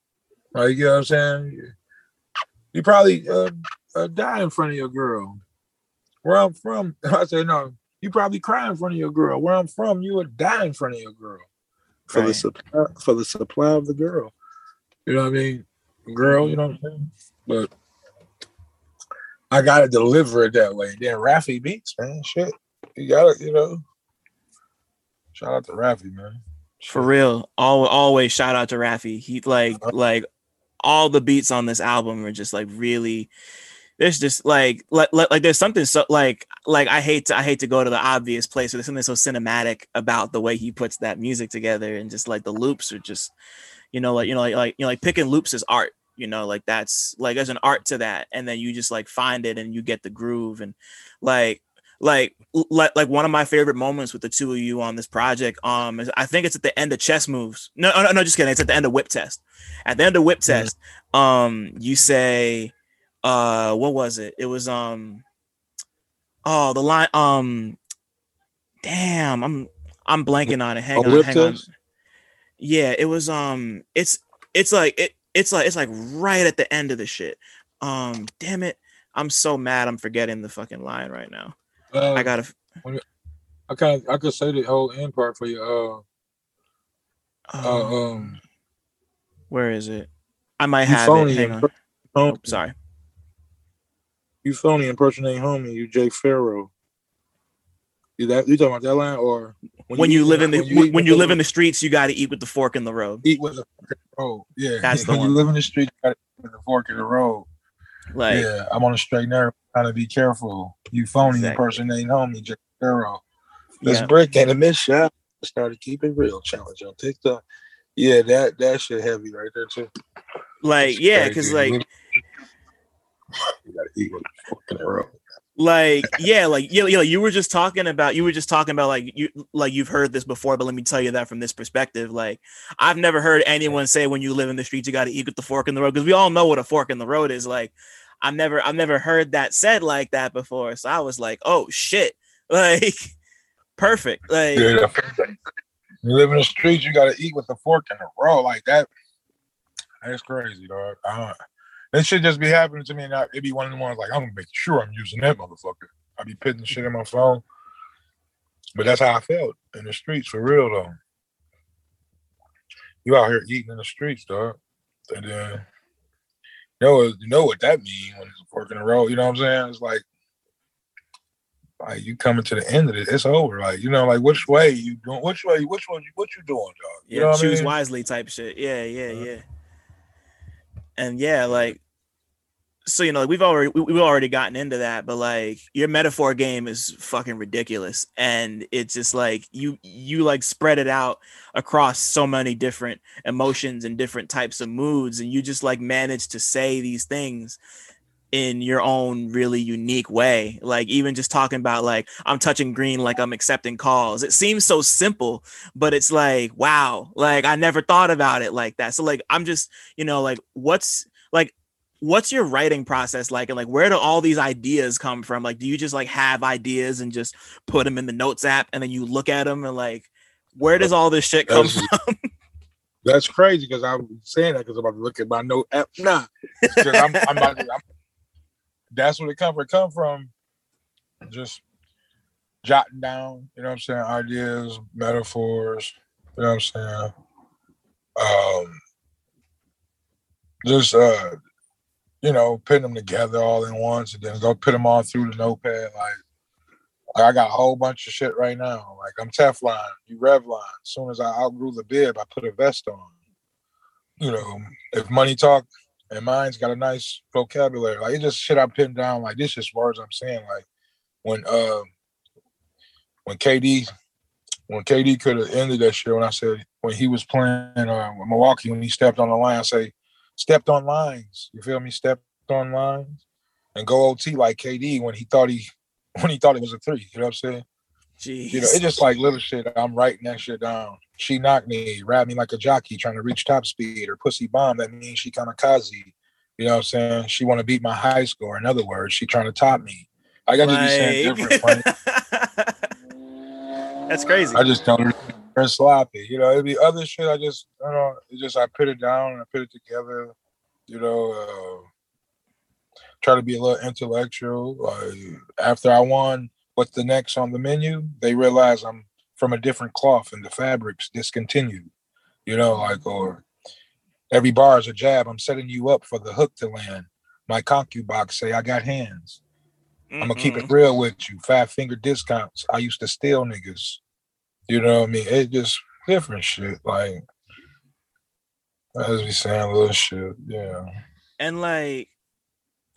Like you know what I'm saying? You, you probably uh, uh, die in front of your girl. Where I'm from, [laughs] I say no. You probably cry in front of your girl. Where I'm from, you would die in front of your girl for right. the supply for the supply of the girl. You know what I mean? Girl, you know what I'm saying? But I gotta deliver it that way. Then Raphy beats, man. Shit. You gotta, you know. Shout out to Raphy, man. For real. All, always shout out to Raphy. He like uh-huh. like all the beats on this album are just like really there's just like, like like there's something so like like I hate to I hate to go to the obvious place, but there's something so cinematic about the way he puts that music together and just like the loops are just you know like you know like like you know like picking loops is art you know like that's like there's an art to that and then you just like find it and you get the groove and like like like like one of my favorite moments with the two of you on this project um is I think it's at the end of chess moves. No no no just kidding it's at the end of whip test. At the end of whip test um you say uh what was it it was um oh the line um damn I'm I'm blanking on it hang on hang on yeah it was um it's it's like it it's like it's like right at the end of the shit. Um, damn it, I'm so mad. I'm forgetting the fucking line right now. Uh, I gotta. I kind of I could say the whole end part for you. Uh, uh um, um where is it? I might have it. Hang on. Oh, sorry. You phony impersonating homie. You Jay Pharoah. You that you talking about that line or when, when you, you, live in the when you, when you live in the streets, you got to eat with the fork in the road. Eat with the fork in the road. Yeah, that's the when one. you live in the street, you got to eat with the fork in the road. Like, yeah, I'm on a straight nerve. Trying to be careful. You phony exactly. impersonating homie Jay Pharoah. This yeah. break and a miss shot. Started keeping real challenge on TikTok. Yeah, that that shit heavy right there too. Like, That's yeah, because like you gotta eat with the fork in the road like yeah like you, know, you were just talking about you were just talking about like you like you've heard this before but let me tell you that from this perspective like i've never heard anyone say when you live in the streets you got to eat with the fork in the road because we all know what a fork in the road is like i've never i've never heard that said like that before so i was like oh shit [laughs] like perfect like yeah, you live in the streets you got to eat with the fork in the road like that that's crazy dog I that should just be happening to me, and I, it be one of the ones like I'm gonna make sure I'm using that motherfucker. I be putting shit in my phone, but that's how I felt in the streets for real though. You out here eating in the streets, dog, and then you know you know what that means when it's a fork in the road. You know what I'm saying? It's like like you coming to the end of it, it's over. Like you know, like which way you doing? Which way? Which one? What you doing, dog? You yeah, choose I mean? wisely type shit. Yeah, yeah, uh-huh. yeah and yeah, like so you know like we've already we've already gotten into that but like your metaphor game is fucking ridiculous. And it's just like you you like spread it out across so many different emotions and different types of moods and you just like manage to say these things in your own really unique way. Like even just talking about like I'm touching green like I'm accepting calls. It seems so simple, but it's like wow, like I never thought about it like that. So like I'm just, you know, like what's like what's your writing process like and like where do all these ideas come from? Like do you just like have ideas and just put them in the notes app and then you look at them and like where does all this shit come That's- from? [laughs] That's crazy because I'm saying that because I'm about to look at my note app. Nah, I'm, I'm about to, I'm, that's where the comfort come from just jotting down, you know what I'm saying, ideas, metaphors, you know what I'm saying. Um, just uh, you know, putting them together all in once, and then go put them all through the notepad. Like, like I got a whole bunch of shit right now. Like I'm Teflon, you Revlon. As soon as I outgrew the bib, I put a vest on. You know, if money talk and mine's got a nice vocabulary, like it's just shit I'm putting down. Like this just words I'm saying. Like when uh when KD when KD could have ended that shit when I said when he was playing uh Milwaukee when he stepped on the line, I say stepped on lines. You feel me? Stepped on lines and go OT like KD when he thought he [laughs] when he thought it was a three. You know what I'm saying? Jeez. You know, it's just like little shit. I'm writing that shit down. She knocked me, wrapped me like a jockey trying to reach top speed or pussy bomb. That means she kamikaze. You know what I'm saying? She want to beat my high score. In other words, she trying to top me. I got to be saying different. [laughs] That's crazy. I just don't her sloppy. You know, it'd be other shit. I just, I don't know. It just I put it down and I put it together. You know, uh, try to be a little intellectual. Like after I won, what's the next on the menu? They realize I'm from a different cloth and the fabrics discontinued. You know, like or every bar is a jab. I'm setting you up for the hook to land. My concubine say I got hands. I'm gonna keep it mm-hmm. real with you. Five finger discounts. I used to steal niggas. You know what I mean? It just different shit. Like as we saying little shit. Yeah. and like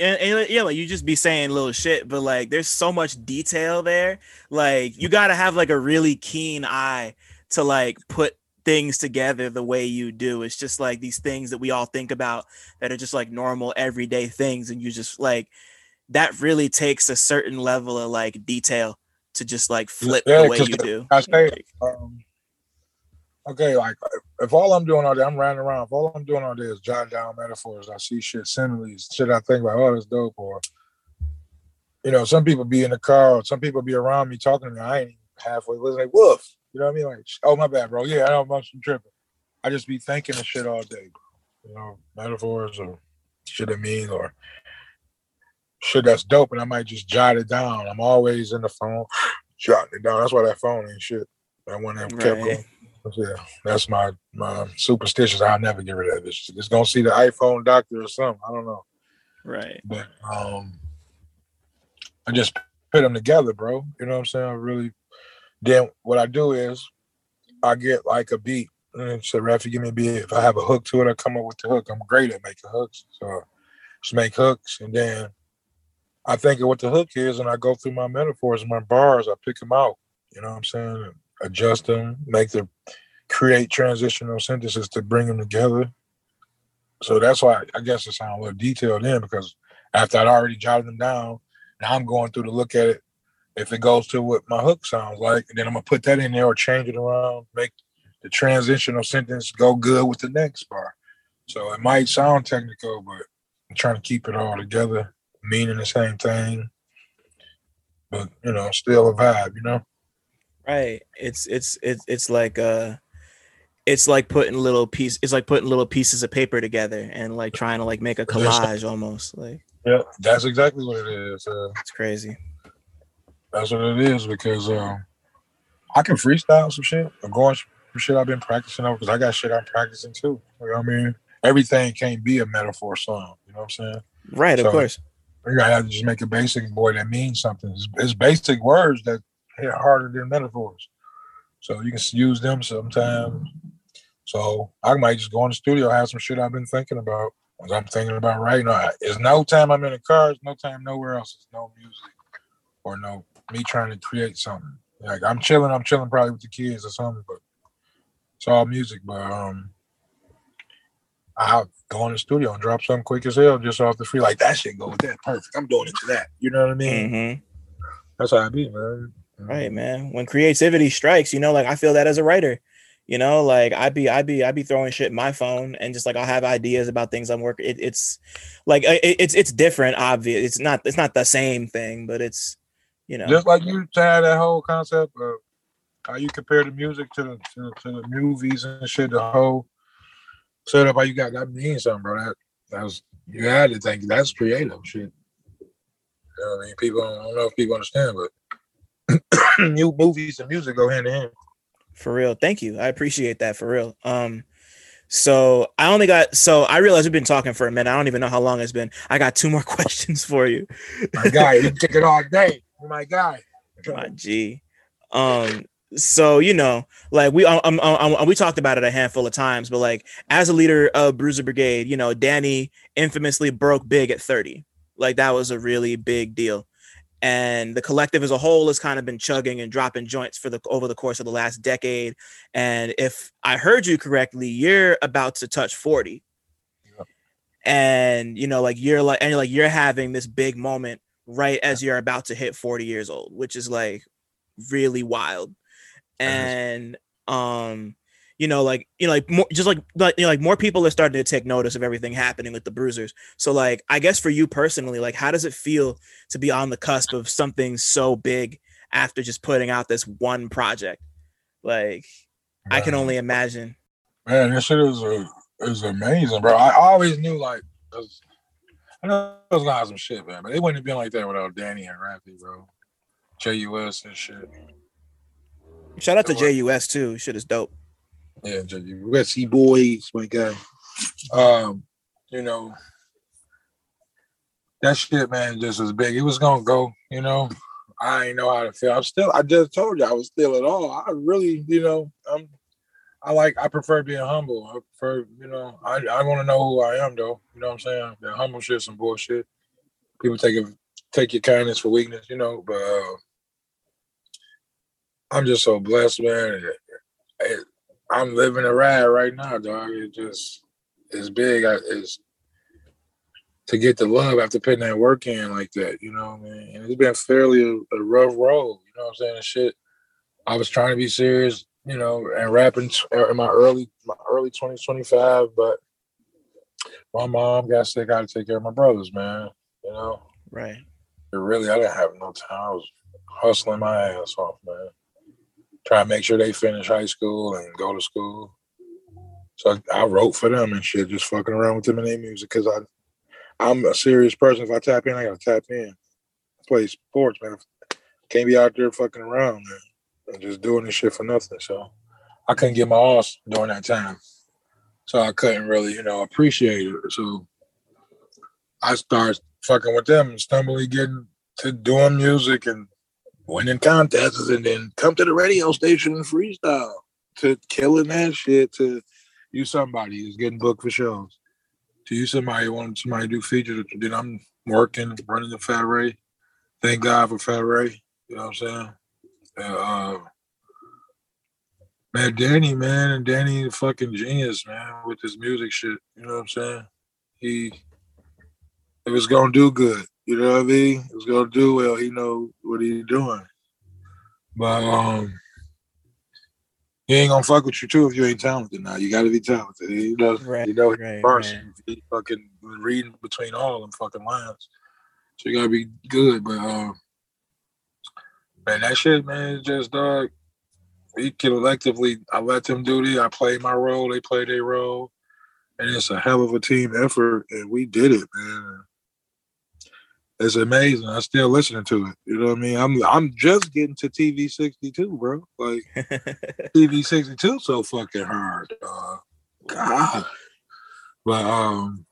and, and, yeah like you just be saying little shit but like there's so much detail there. Like you got to have like a really keen eye to like put things together the way you do. It's just like these things that we all think about that are just like normal everyday things and you just like that really takes a certain level of like detail to just like flip Yeah, the way you do. I say, um, okay, like if all I'm doing all day, I'm running around. If all I'm doing all day is jotting down metaphors, I see shit, similes, shit I think like, oh, that's dope. Or, you know, some people be in the car, or some people be around me talking to me. I ain't halfway listening. Like, woof. You know what I mean? Like, oh, my bad, bro. Yeah, I don't know I'm tripping. I just be thinking of shit all day, bro. You know, metaphors or shit I mean, or shit that's dope, and I might just jot it down. I'm always in the phone, [gasps] jotting it down. That's why that phone ain't shit. That one that kept Right. going. Yeah, that's my my superstitious. I'll never get rid of this. Just gonna see the iPhone doctor or something. I don't know, right but um, I just put them together, bro. You know what I'm saying? I really. Then what I do is, I get like a beat. And so, Raphy, give me a beat. If I have a hook to it, I come up with the hook. I'm great at making hooks, so just make hooks, and then I think of what the hook is, and I go through my metaphors and my bars. I pick them out. You know what I'm saying? And adjust them, make the create transitional sentences to bring them together. So that's why I guess it sounds a little detailed in because after I'd already jotted them down, now I'm going through to look at it if it goes to what my hook sounds like, and then I'm gonna put that in there or change it around, make the transitional sentence go good with the next bar. So it might sound technical, but I'm trying to keep it all together, meaning the same thing, but you know, still a vibe, you know. Right. It's it's it's it's like uh it's like putting little piece it's like putting little pieces of paper together and like trying to like make a collage almost. Like Yeah, that's exactly what it is. Uh, it's crazy. that's what it is because um, I can freestyle some shit. Going some shit I've been practicing over because I got shit I'm practicing too. You know what I mean? Everything can't be a metaphor song. You know what I'm saying? Right, of So- course. You gotta have to just make a basic boy that means something. It's, it's basic words that hit harder than metaphors. So you can use them sometimes. So I might just go in the studio, have some shit I've been thinking about. I'm thinking about right now. It's no time I'm in the car, it's no time nowhere else. It's no music or no me trying to create something. Like I'm chilling, I'm chilling probably with the kids or something, but it's all music. But um I'll go in the studio and drop something quick as hell just off the free. Like that shit go with that. Perfect. I'm doing it to that. You know what I mean? Mm-hmm. That's how I be, man. Right, man. When creativity strikes, you know, like I feel that as a writer. You know, like I'd be, I'd be, I'd be throwing shit in my phone, and just like I'll have ideas about things I'm working. It, it's like it, it's it's different. Obvious. It's not it's not the same thing, but it's you know just like you had that whole concept of how you compare the music to the to, to the movies and shit. The whole setup how you got that means something, bro. That that was you had to think that's creative shit. You know what I mean? People I don't know if people understand, but [clears throat] new movies and music go hand in hand. For real. Thank you. I appreciate that for real. Um so I only got so I realize we've been talking for a minute. I don't even know how long it's been. I got two more [laughs] questions for you. My guy, you kick it all day. My guy. [laughs] My G. Um so you know like we um, um, um, um, we talked about it a handful of times but like as a leader of bruiser brigade you know danny infamously broke big at 30 like that was a really big deal and the collective as a whole has kind of been chugging and dropping joints for the over the course of the last decade. And if i heard you correctly you're about to touch 40 and you know like you're like and you're like you're having this big moment right as you're about to hit 40 years old which is like really wild. And um you know like you know like more just like like you know like more people are starting to take notice of everything happening with the bruisers so like i guess for you personally like how does it feel to be on the cusp of something so big after just putting out this one project like man. i can only imagine man this shit is a, is amazing bro i always knew like i know it was some shit man but it wouldn't have been like that without danny and Raphy, bro jus and shit Shout out to JUS too. Shit is dope. Yeah, JUS boys, my guy. Um, you know, that shit, man, just was big. It was gonna go, you know. I ain't know how to feel. I'm still. I just told you I was still at all. I really, you know, I'm. I like. I prefer being humble. I prefer, you know. I I want to know who I am, though. You know what I'm saying? That humble shit, some bullshit. People take it, take your kindness for weakness, you know. But uh, I'm just so blessed, man. I'm living a ride right now, dog. It just it's big. I, It's to get the love after putting that work in like that, you know what I mean? And it's been fairly a, a rough road, you know what I'm saying? And shit. I was trying to be serious, you know, and rapping uh, in my early my early 20s, 25, but my mom got sick. I had to take care of my brothers, man. You know? Right. But really, I didn't have no time. I was hustling my ass off, man try to make sure they finish high school and go to school. So I, I wrote for them and shit, just fucking around with them and their music because I, I'm a serious person. If I tap in, I gotta tap in. I play sports, man. Can't be out there fucking around, man, and just doing this shit for nothing. So I couldn't get my ass during that time. So I couldn't really, you know, appreciate it. So I started fucking with them and stumbling getting to doing music and winning contests and then come to the radio station and freestyle to killing that shit to you somebody who's getting booked for shows. To you somebody wanting somebody to do features, then I'm working, running the Fat Ray. Thank God for Fat Ray. You know what I'm saying? Uh, man, Danny, man, and Danny fucking genius, man, with his music shit. You know what I'm saying? He it was gonna do good. You know what I mean? He's gonna do well. He know what he's doing. But um, he ain't gonna fuck with you too if you ain't talented. Now you got to be talented. He knows. Right, you know, right, first right. he fucking reading between all them fucking lines. So you gotta be good. But um, man, that shit, man, just dog. We collectively, I let them do it. I played my role. They played their role, and it's a hell of a team effort, and we did it, man it's amazing. I'm still listening to it. You know what I mean? I'm I'm just getting to TV 62, bro. Like [laughs] TV 62 so fucking hard. Uh, God. But um,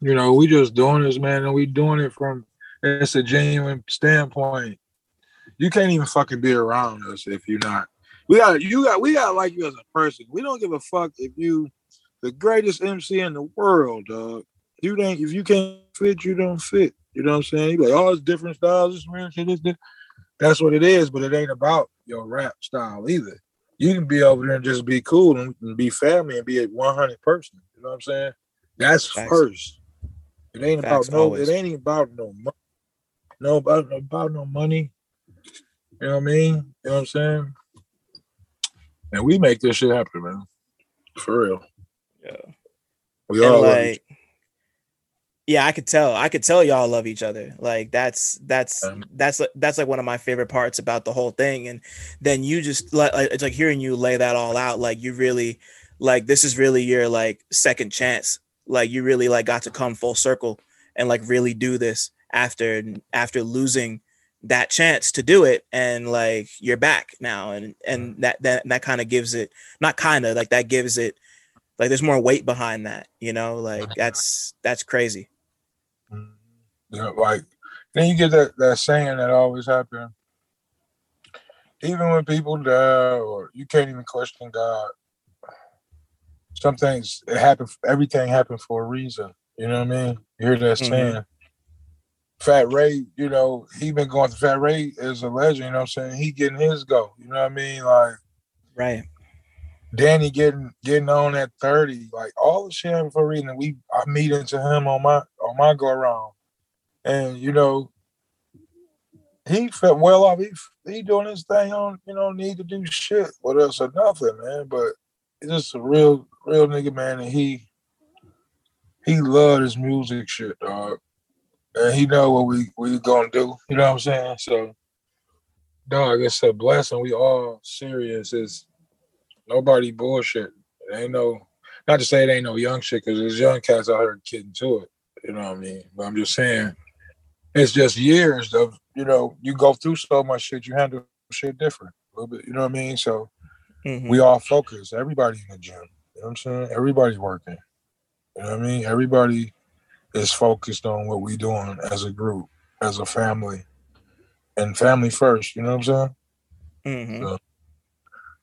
you know, we just doing this, man, and we doing it from it's a genuine standpoint. You can't even fucking be around us if you're not. We got you got we got like you as a person. We don't give a fuck if you the greatest MC in the world, dog. You ain't if you can't fit, you don't fit. You know what I'm saying? You like, oh, it's different styles, this weird shit, this, this. That's what it is, but it ain't about your rap style either. You can be over there and just be cool and, and be family and be a 100 person. You know what I'm saying? That's Facts. first. It ain't Facts about no. Always. It ain't about no money. No about about no money. You know what I mean? You know what I'm saying? And we make this shit happen, man. For real. Yeah. We and all like, yeah, I could tell. I could tell y'all love each other. Like that's that's that's that's like one of my favorite parts about the whole thing. And then you just like it's like hearing you lay that all out. Like you really like this is really your like second chance. Like you really like got to come full circle and like really do this after after losing that chance to do it and like you're back now and and that that that kind of gives it not kind of like that gives it like there's more weight behind that you know like [laughs] that's that's crazy yeah, like then you get that that saying that always happen even when people die or you can't even question god some things it happen everything happened for a reason you know what i mean you hear that mm-hmm. saying Fat Ray, you know, he been going to Fat Ray as a legend, you know what I'm saying? He getting his go. You know what I mean? Like Right. Danny getting getting on at 30. Like all the shit happened for reading. We I meet into him on my on my go around. And you know, he felt well off. He he doing his thing on, you know, need to do shit with us or nothing, man. But it's just a real, real nigga, man, and he he loved his music shit, dog and he know what we we gonna do. You know what I'm saying? So, dog, it's a blessing. We all serious. Is nobody bullshit. It ain't no. Not to say it ain't no young shit, because there's young cats out here getting to it. You know what I mean? But I'm just saying, it's just years of you know you go through so much shit. You handle shit different a little bit. You know what I mean? So mm-hmm. we all focus. Everybody in the gym. You know what I'm saying? everybody's working. You know what I mean? Everybody is focused on what we doing as a group, as a family, and family first. You know what I'm saying? Mm-hmm. So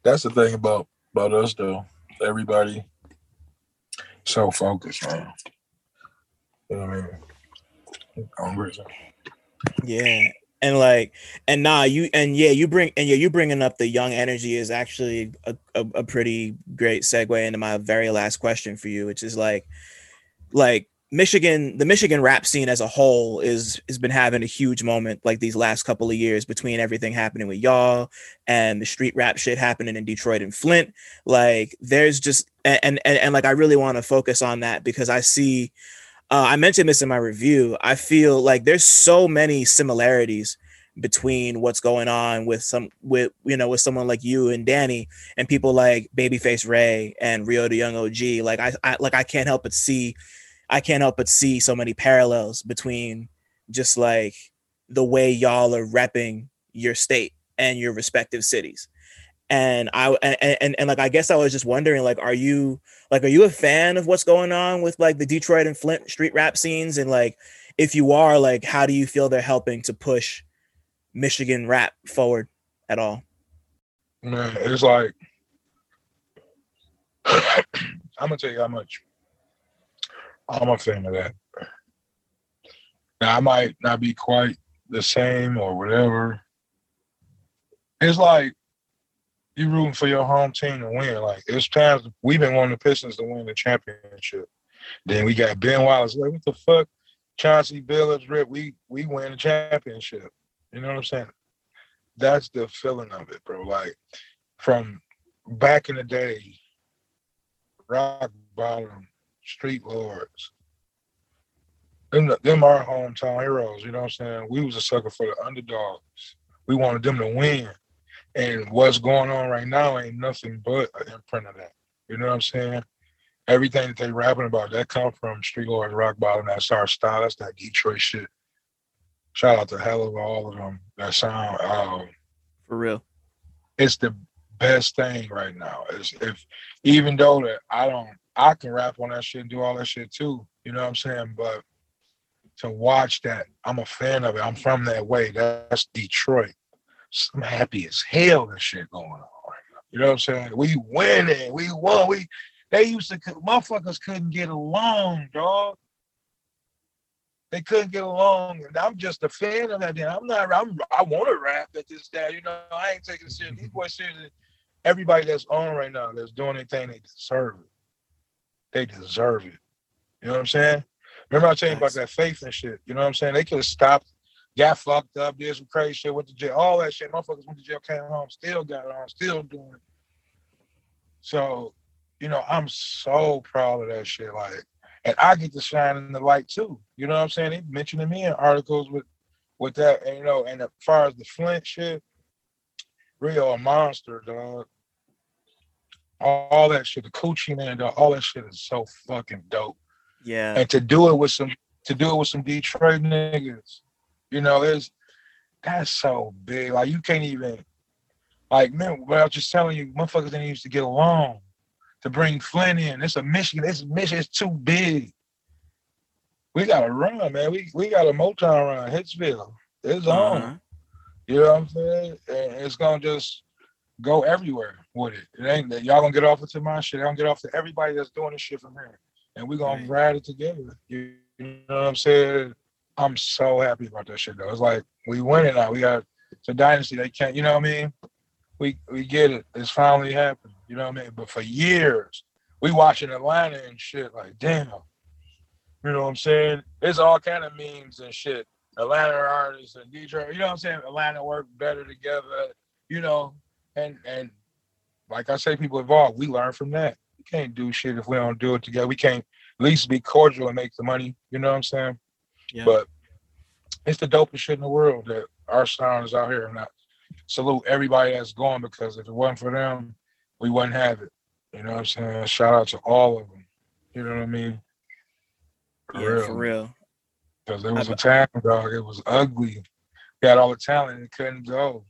that's the thing about about us, though. Everybody so focused, man. You know what I mean? Yeah, and like and nah you and yeah you bring and yeah you bringing up the young energy is actually a, a, a, pretty great segue into my very last question for you which is like like Michigan, the Michigan rap scene as a whole is has been having a huge moment like these last couple of years between everything happening with y'all and the street rap shit happening in Detroit and Flint. Like there's just and and, and like I really want to focus on that because I see uh, I mentioned this in my review. I feel like there's so many similarities between what's going on with some with you know with someone like you and Danny and people like Babyface Ray and Rio Da Yung OG. Like I, I like I can't help but see I can't help but see so many parallels between just like the way y'all are repping your state and your respective cities. And I and, and and like I guess I was just wondering like are you like are you a fan of what's going on with like the Detroit and Flint street rap scenes and like if you are like how do you feel they're helping to push Michigan rap forward at all? Man, it's like [coughs] I'm gonna tell you how much I'm a fan of that. Now I might not be quite the same or whatever. It's like you rooting for your home team to win. Like it's times we've been wanting the Pistons to win the championship. Then we got Ben Wallace. Like what the fuck? Chauncey Billups, Rip. We we win the championship. You know what I'm saying? That's the feeling of it, bro. Like from back in the day, rock bottom street lords. Them, them our hometown heroes, you know what I'm saying? We was a sucker for the underdogs. We wanted them to win. And what's going on right now ain't nothing but an imprint of that. You know what I'm saying? Everything that they rapping about, that come from Street Lords, Rock Bottom, that's our style. That's that Detroit shit. Shout out to hell of all of them that sound um, for real. It's the best thing right now. Is if even though that I don't I can rap on that shit and do all that shit too. You know what I'm saying? But to watch that, I'm a fan of it. I'm from that way. That's Detroit. I'm happy as hell that shit going on You know what I'm saying? We winning. We won. We they used to motherfuckers couldn't get along, dog. They couldn't get along, and I'm just a fan of that. I'm not. I'm. I want to rap at this day. You know, I ain't taking shit. These boys serious. Everybody that's on right now, that's doing anything they deserve it they deserve it. You know what I'm saying? Remember I told you about that faith and shit. You know what I'm saying? They could have stopped, got fucked up, did some crazy shit, went to jail, all that shit. Motherfuckers went to jail, came home, still got it on, still doing it. So, you know, I'm so proud of that shit. Like, and I get to shine in the light too. You know what I'm saying? They mentioning me in articles with with that, and you know, and as far as the Flint shit, Rio a monster, dog. All, all that shit, the coochie man, dog, all that shit is so fucking dope. Yeah. And to do it with some to do it with some Detroit niggas, you know, is that's so big. Like you can't even like man, well, I was just telling you, motherfuckers didn't used to get along to bring Flint in. It's a Michigan, it's Michigan, it's too big. We gotta run, man. We we got a Motown run, Hitsville. It's on. Uh-huh. You know what I'm saying? And it's gonna just go everywhere with it. It ain't that y'all gonna get off into my shit. I'm gonna get off to everybody that's doing this shit from here. And we're gonna Right. ride it together. You, you know what I'm saying? I'm so happy about that shit though. It's like we winning now. We got it's a dynasty. They can't, you know what I mean? We we get it. It's finally happened. You know what I mean? But for years, we watching Atlanta and shit, like, damn. You know what I'm saying? It's all kind of memes and shit. Atlanta artists and Detroit, you know what I'm saying? Atlanta work better together, you know, and and like I say, people evolve. we learn from that. We can't do shit if we don't do it together. We can't at least be cordial and make the money, you know what I'm saying? Yeah. But it's the dopest shit in the world that our sound is out here. And I salute everybody that's going because if it wasn't for them, we wouldn't have it. You know what I'm saying? Shout out to all of them. You know what I mean? yeah, for real. Because there was I- a time, dog, it was ugly. We had all the talent and couldn't go.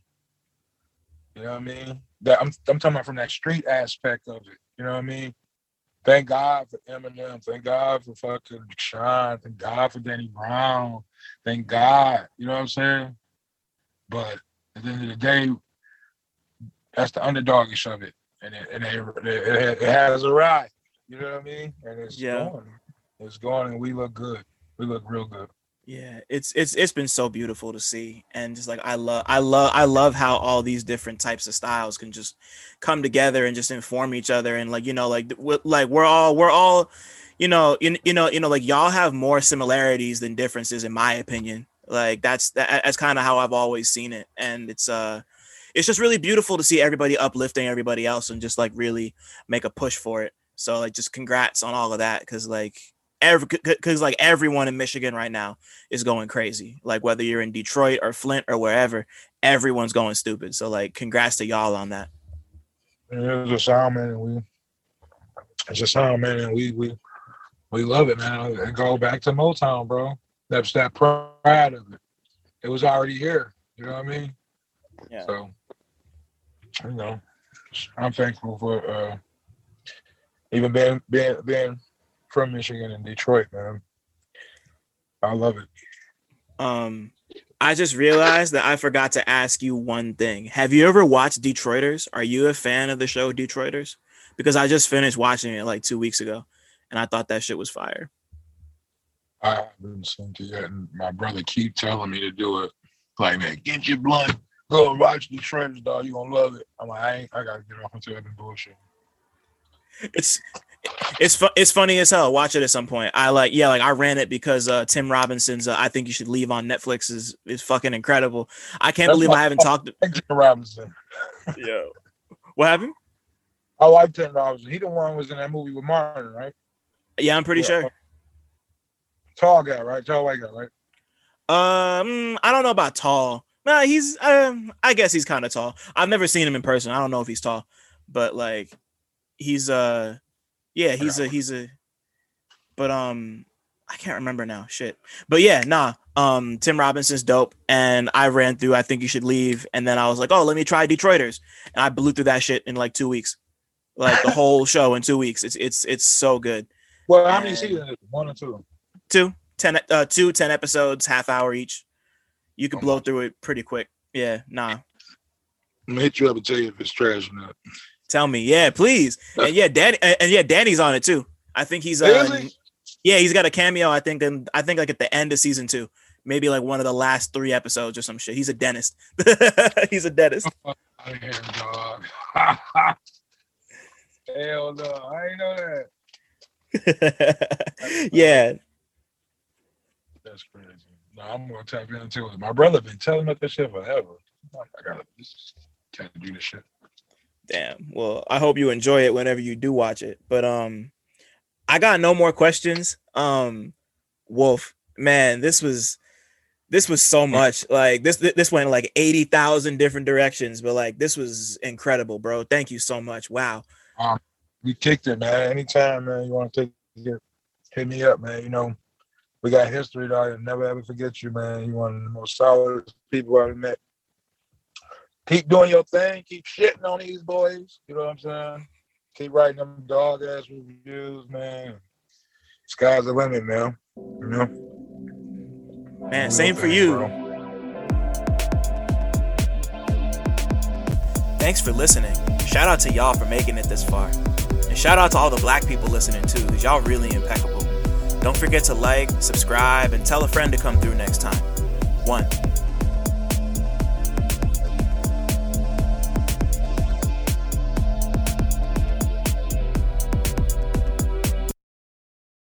You know what I mean? That I'm I'm talking about from that street aspect of it. You know what I mean? Thank God for Eminem. Thank God for fucking Sean. Thank God for Danny Brown. Thank God. You know what I'm saying? But at the end of the day, that's the underdogish of it, and it, and it, it, it has a ride. You know what I mean? And it's Yeah. going. It's going, and we look good. We look real good. Yeah, it's it's it's been so beautiful to see, and just like I love, I love, I love how all these different types of styles can just come together and just inform each other, and like you know, like we're, like we're all we're all, you know, you, you know, you know, like y'all have more similarities than differences, in my opinion. Like that's that, that's kind of how I've always seen it, and it's uh, it's just really beautiful to see everybody uplifting everybody else and just like really make a push for it. So like, just congrats on all of that, because like every because like everyone in Michigan right now is going crazy. Like whether you're in Detroit or Flint or wherever, everyone's going stupid. So like congrats to y'all on that. It's a sound man, and we it's a sound man, and we we we love it, man. And go back to Motown, bro. That's that pride of it. It was already here. You know what I mean? Yeah. So you know, I'm thankful for uh even being being being from Michigan and Detroit, man. I love it. Um I just realized that I forgot to ask you one thing. Have you ever watched Detroiters? Are you a fan of the show Detroiters? Because I just finished watching it like 2 weeks ago and I thought that shit was fire. I haven't seen it yet, and my brother keep telling me to do it. Like, man, get your blunt, go and watch Detroiters, dog. You gonna love it. I'm like, I ain't, I gotta get off into that bullshit. It's it's fu- it's funny as hell. Watch it at some point. I like yeah, like I ran it because uh Tim Robinson's uh, I think you should leave on Netflix is is fucking incredible. I can't That's believe I haven't talked. Thank [laughs] Tim Robinson. [laughs] yeah. what happened? I like Tim Robinson. He the one who was in that movie with Martin, right? Yeah, I'm pretty Yeah. sure. Tall guy, right? Tall white guy, right? Um, I don't know about tall. Nah, he's um, I guess he's kind of tall. I've never seen him in person. I don't know if he's tall, but like, he's uh, yeah, he's a he's a, but um, I can't remember now. Shit, but yeah, nah. Um, Tim Robinson's dope, and I ran through. I think you should leave, and then I was like, oh, let me try Detroiters, and I blew through that shit in like two weeks, like the whole [laughs] show in two weeks. It's it's it's so good. Well, how many seasons? One or two? two 10 uh two 10 episodes half hour each you could Oh, blow through it pretty quick yeah nah I'm gonna hit you up and tell you if it's trash or not. Tell me yeah please and yeah [laughs] danny and and yeah danny's on it too i think he's uh Is yeah he's got a cameo i think and i think like at the end of season two maybe like one of the last three episodes or some shit he's a dentist [laughs] he's a dentist [laughs] I hear dog. Hell no, I ain't know that. yeah. That's crazy. No, I'm gonna tap into it. My brother been telling me that shit forever. I gotta just can't do this shit. Damn. Well, I hope you enjoy it whenever you do watch it. But um, I got no more questions. Um, Wolf, man, this was this was so much. Like this this went like eighty thousand different directions, but like this was incredible, bro. Thank you so much. Wow. Um, we kicked it, man. Anytime, man, you want to take it, hit me up, man. You know, we got history that I'll never ever forget you, man. You one of the most solid people I've met. Keep doing your thing. Keep shitting on these boys. You know what I'm saying? Keep writing them dog ass reviews, man. Sky's the limit, man. You know. Man, same for you. Bro. Thanks for listening. Shout out to y'all for making it this far. And shout out to all the black people listening too, because y'all really impeccable. Don't forget to like, subscribe, and tell a friend to come through next time. One.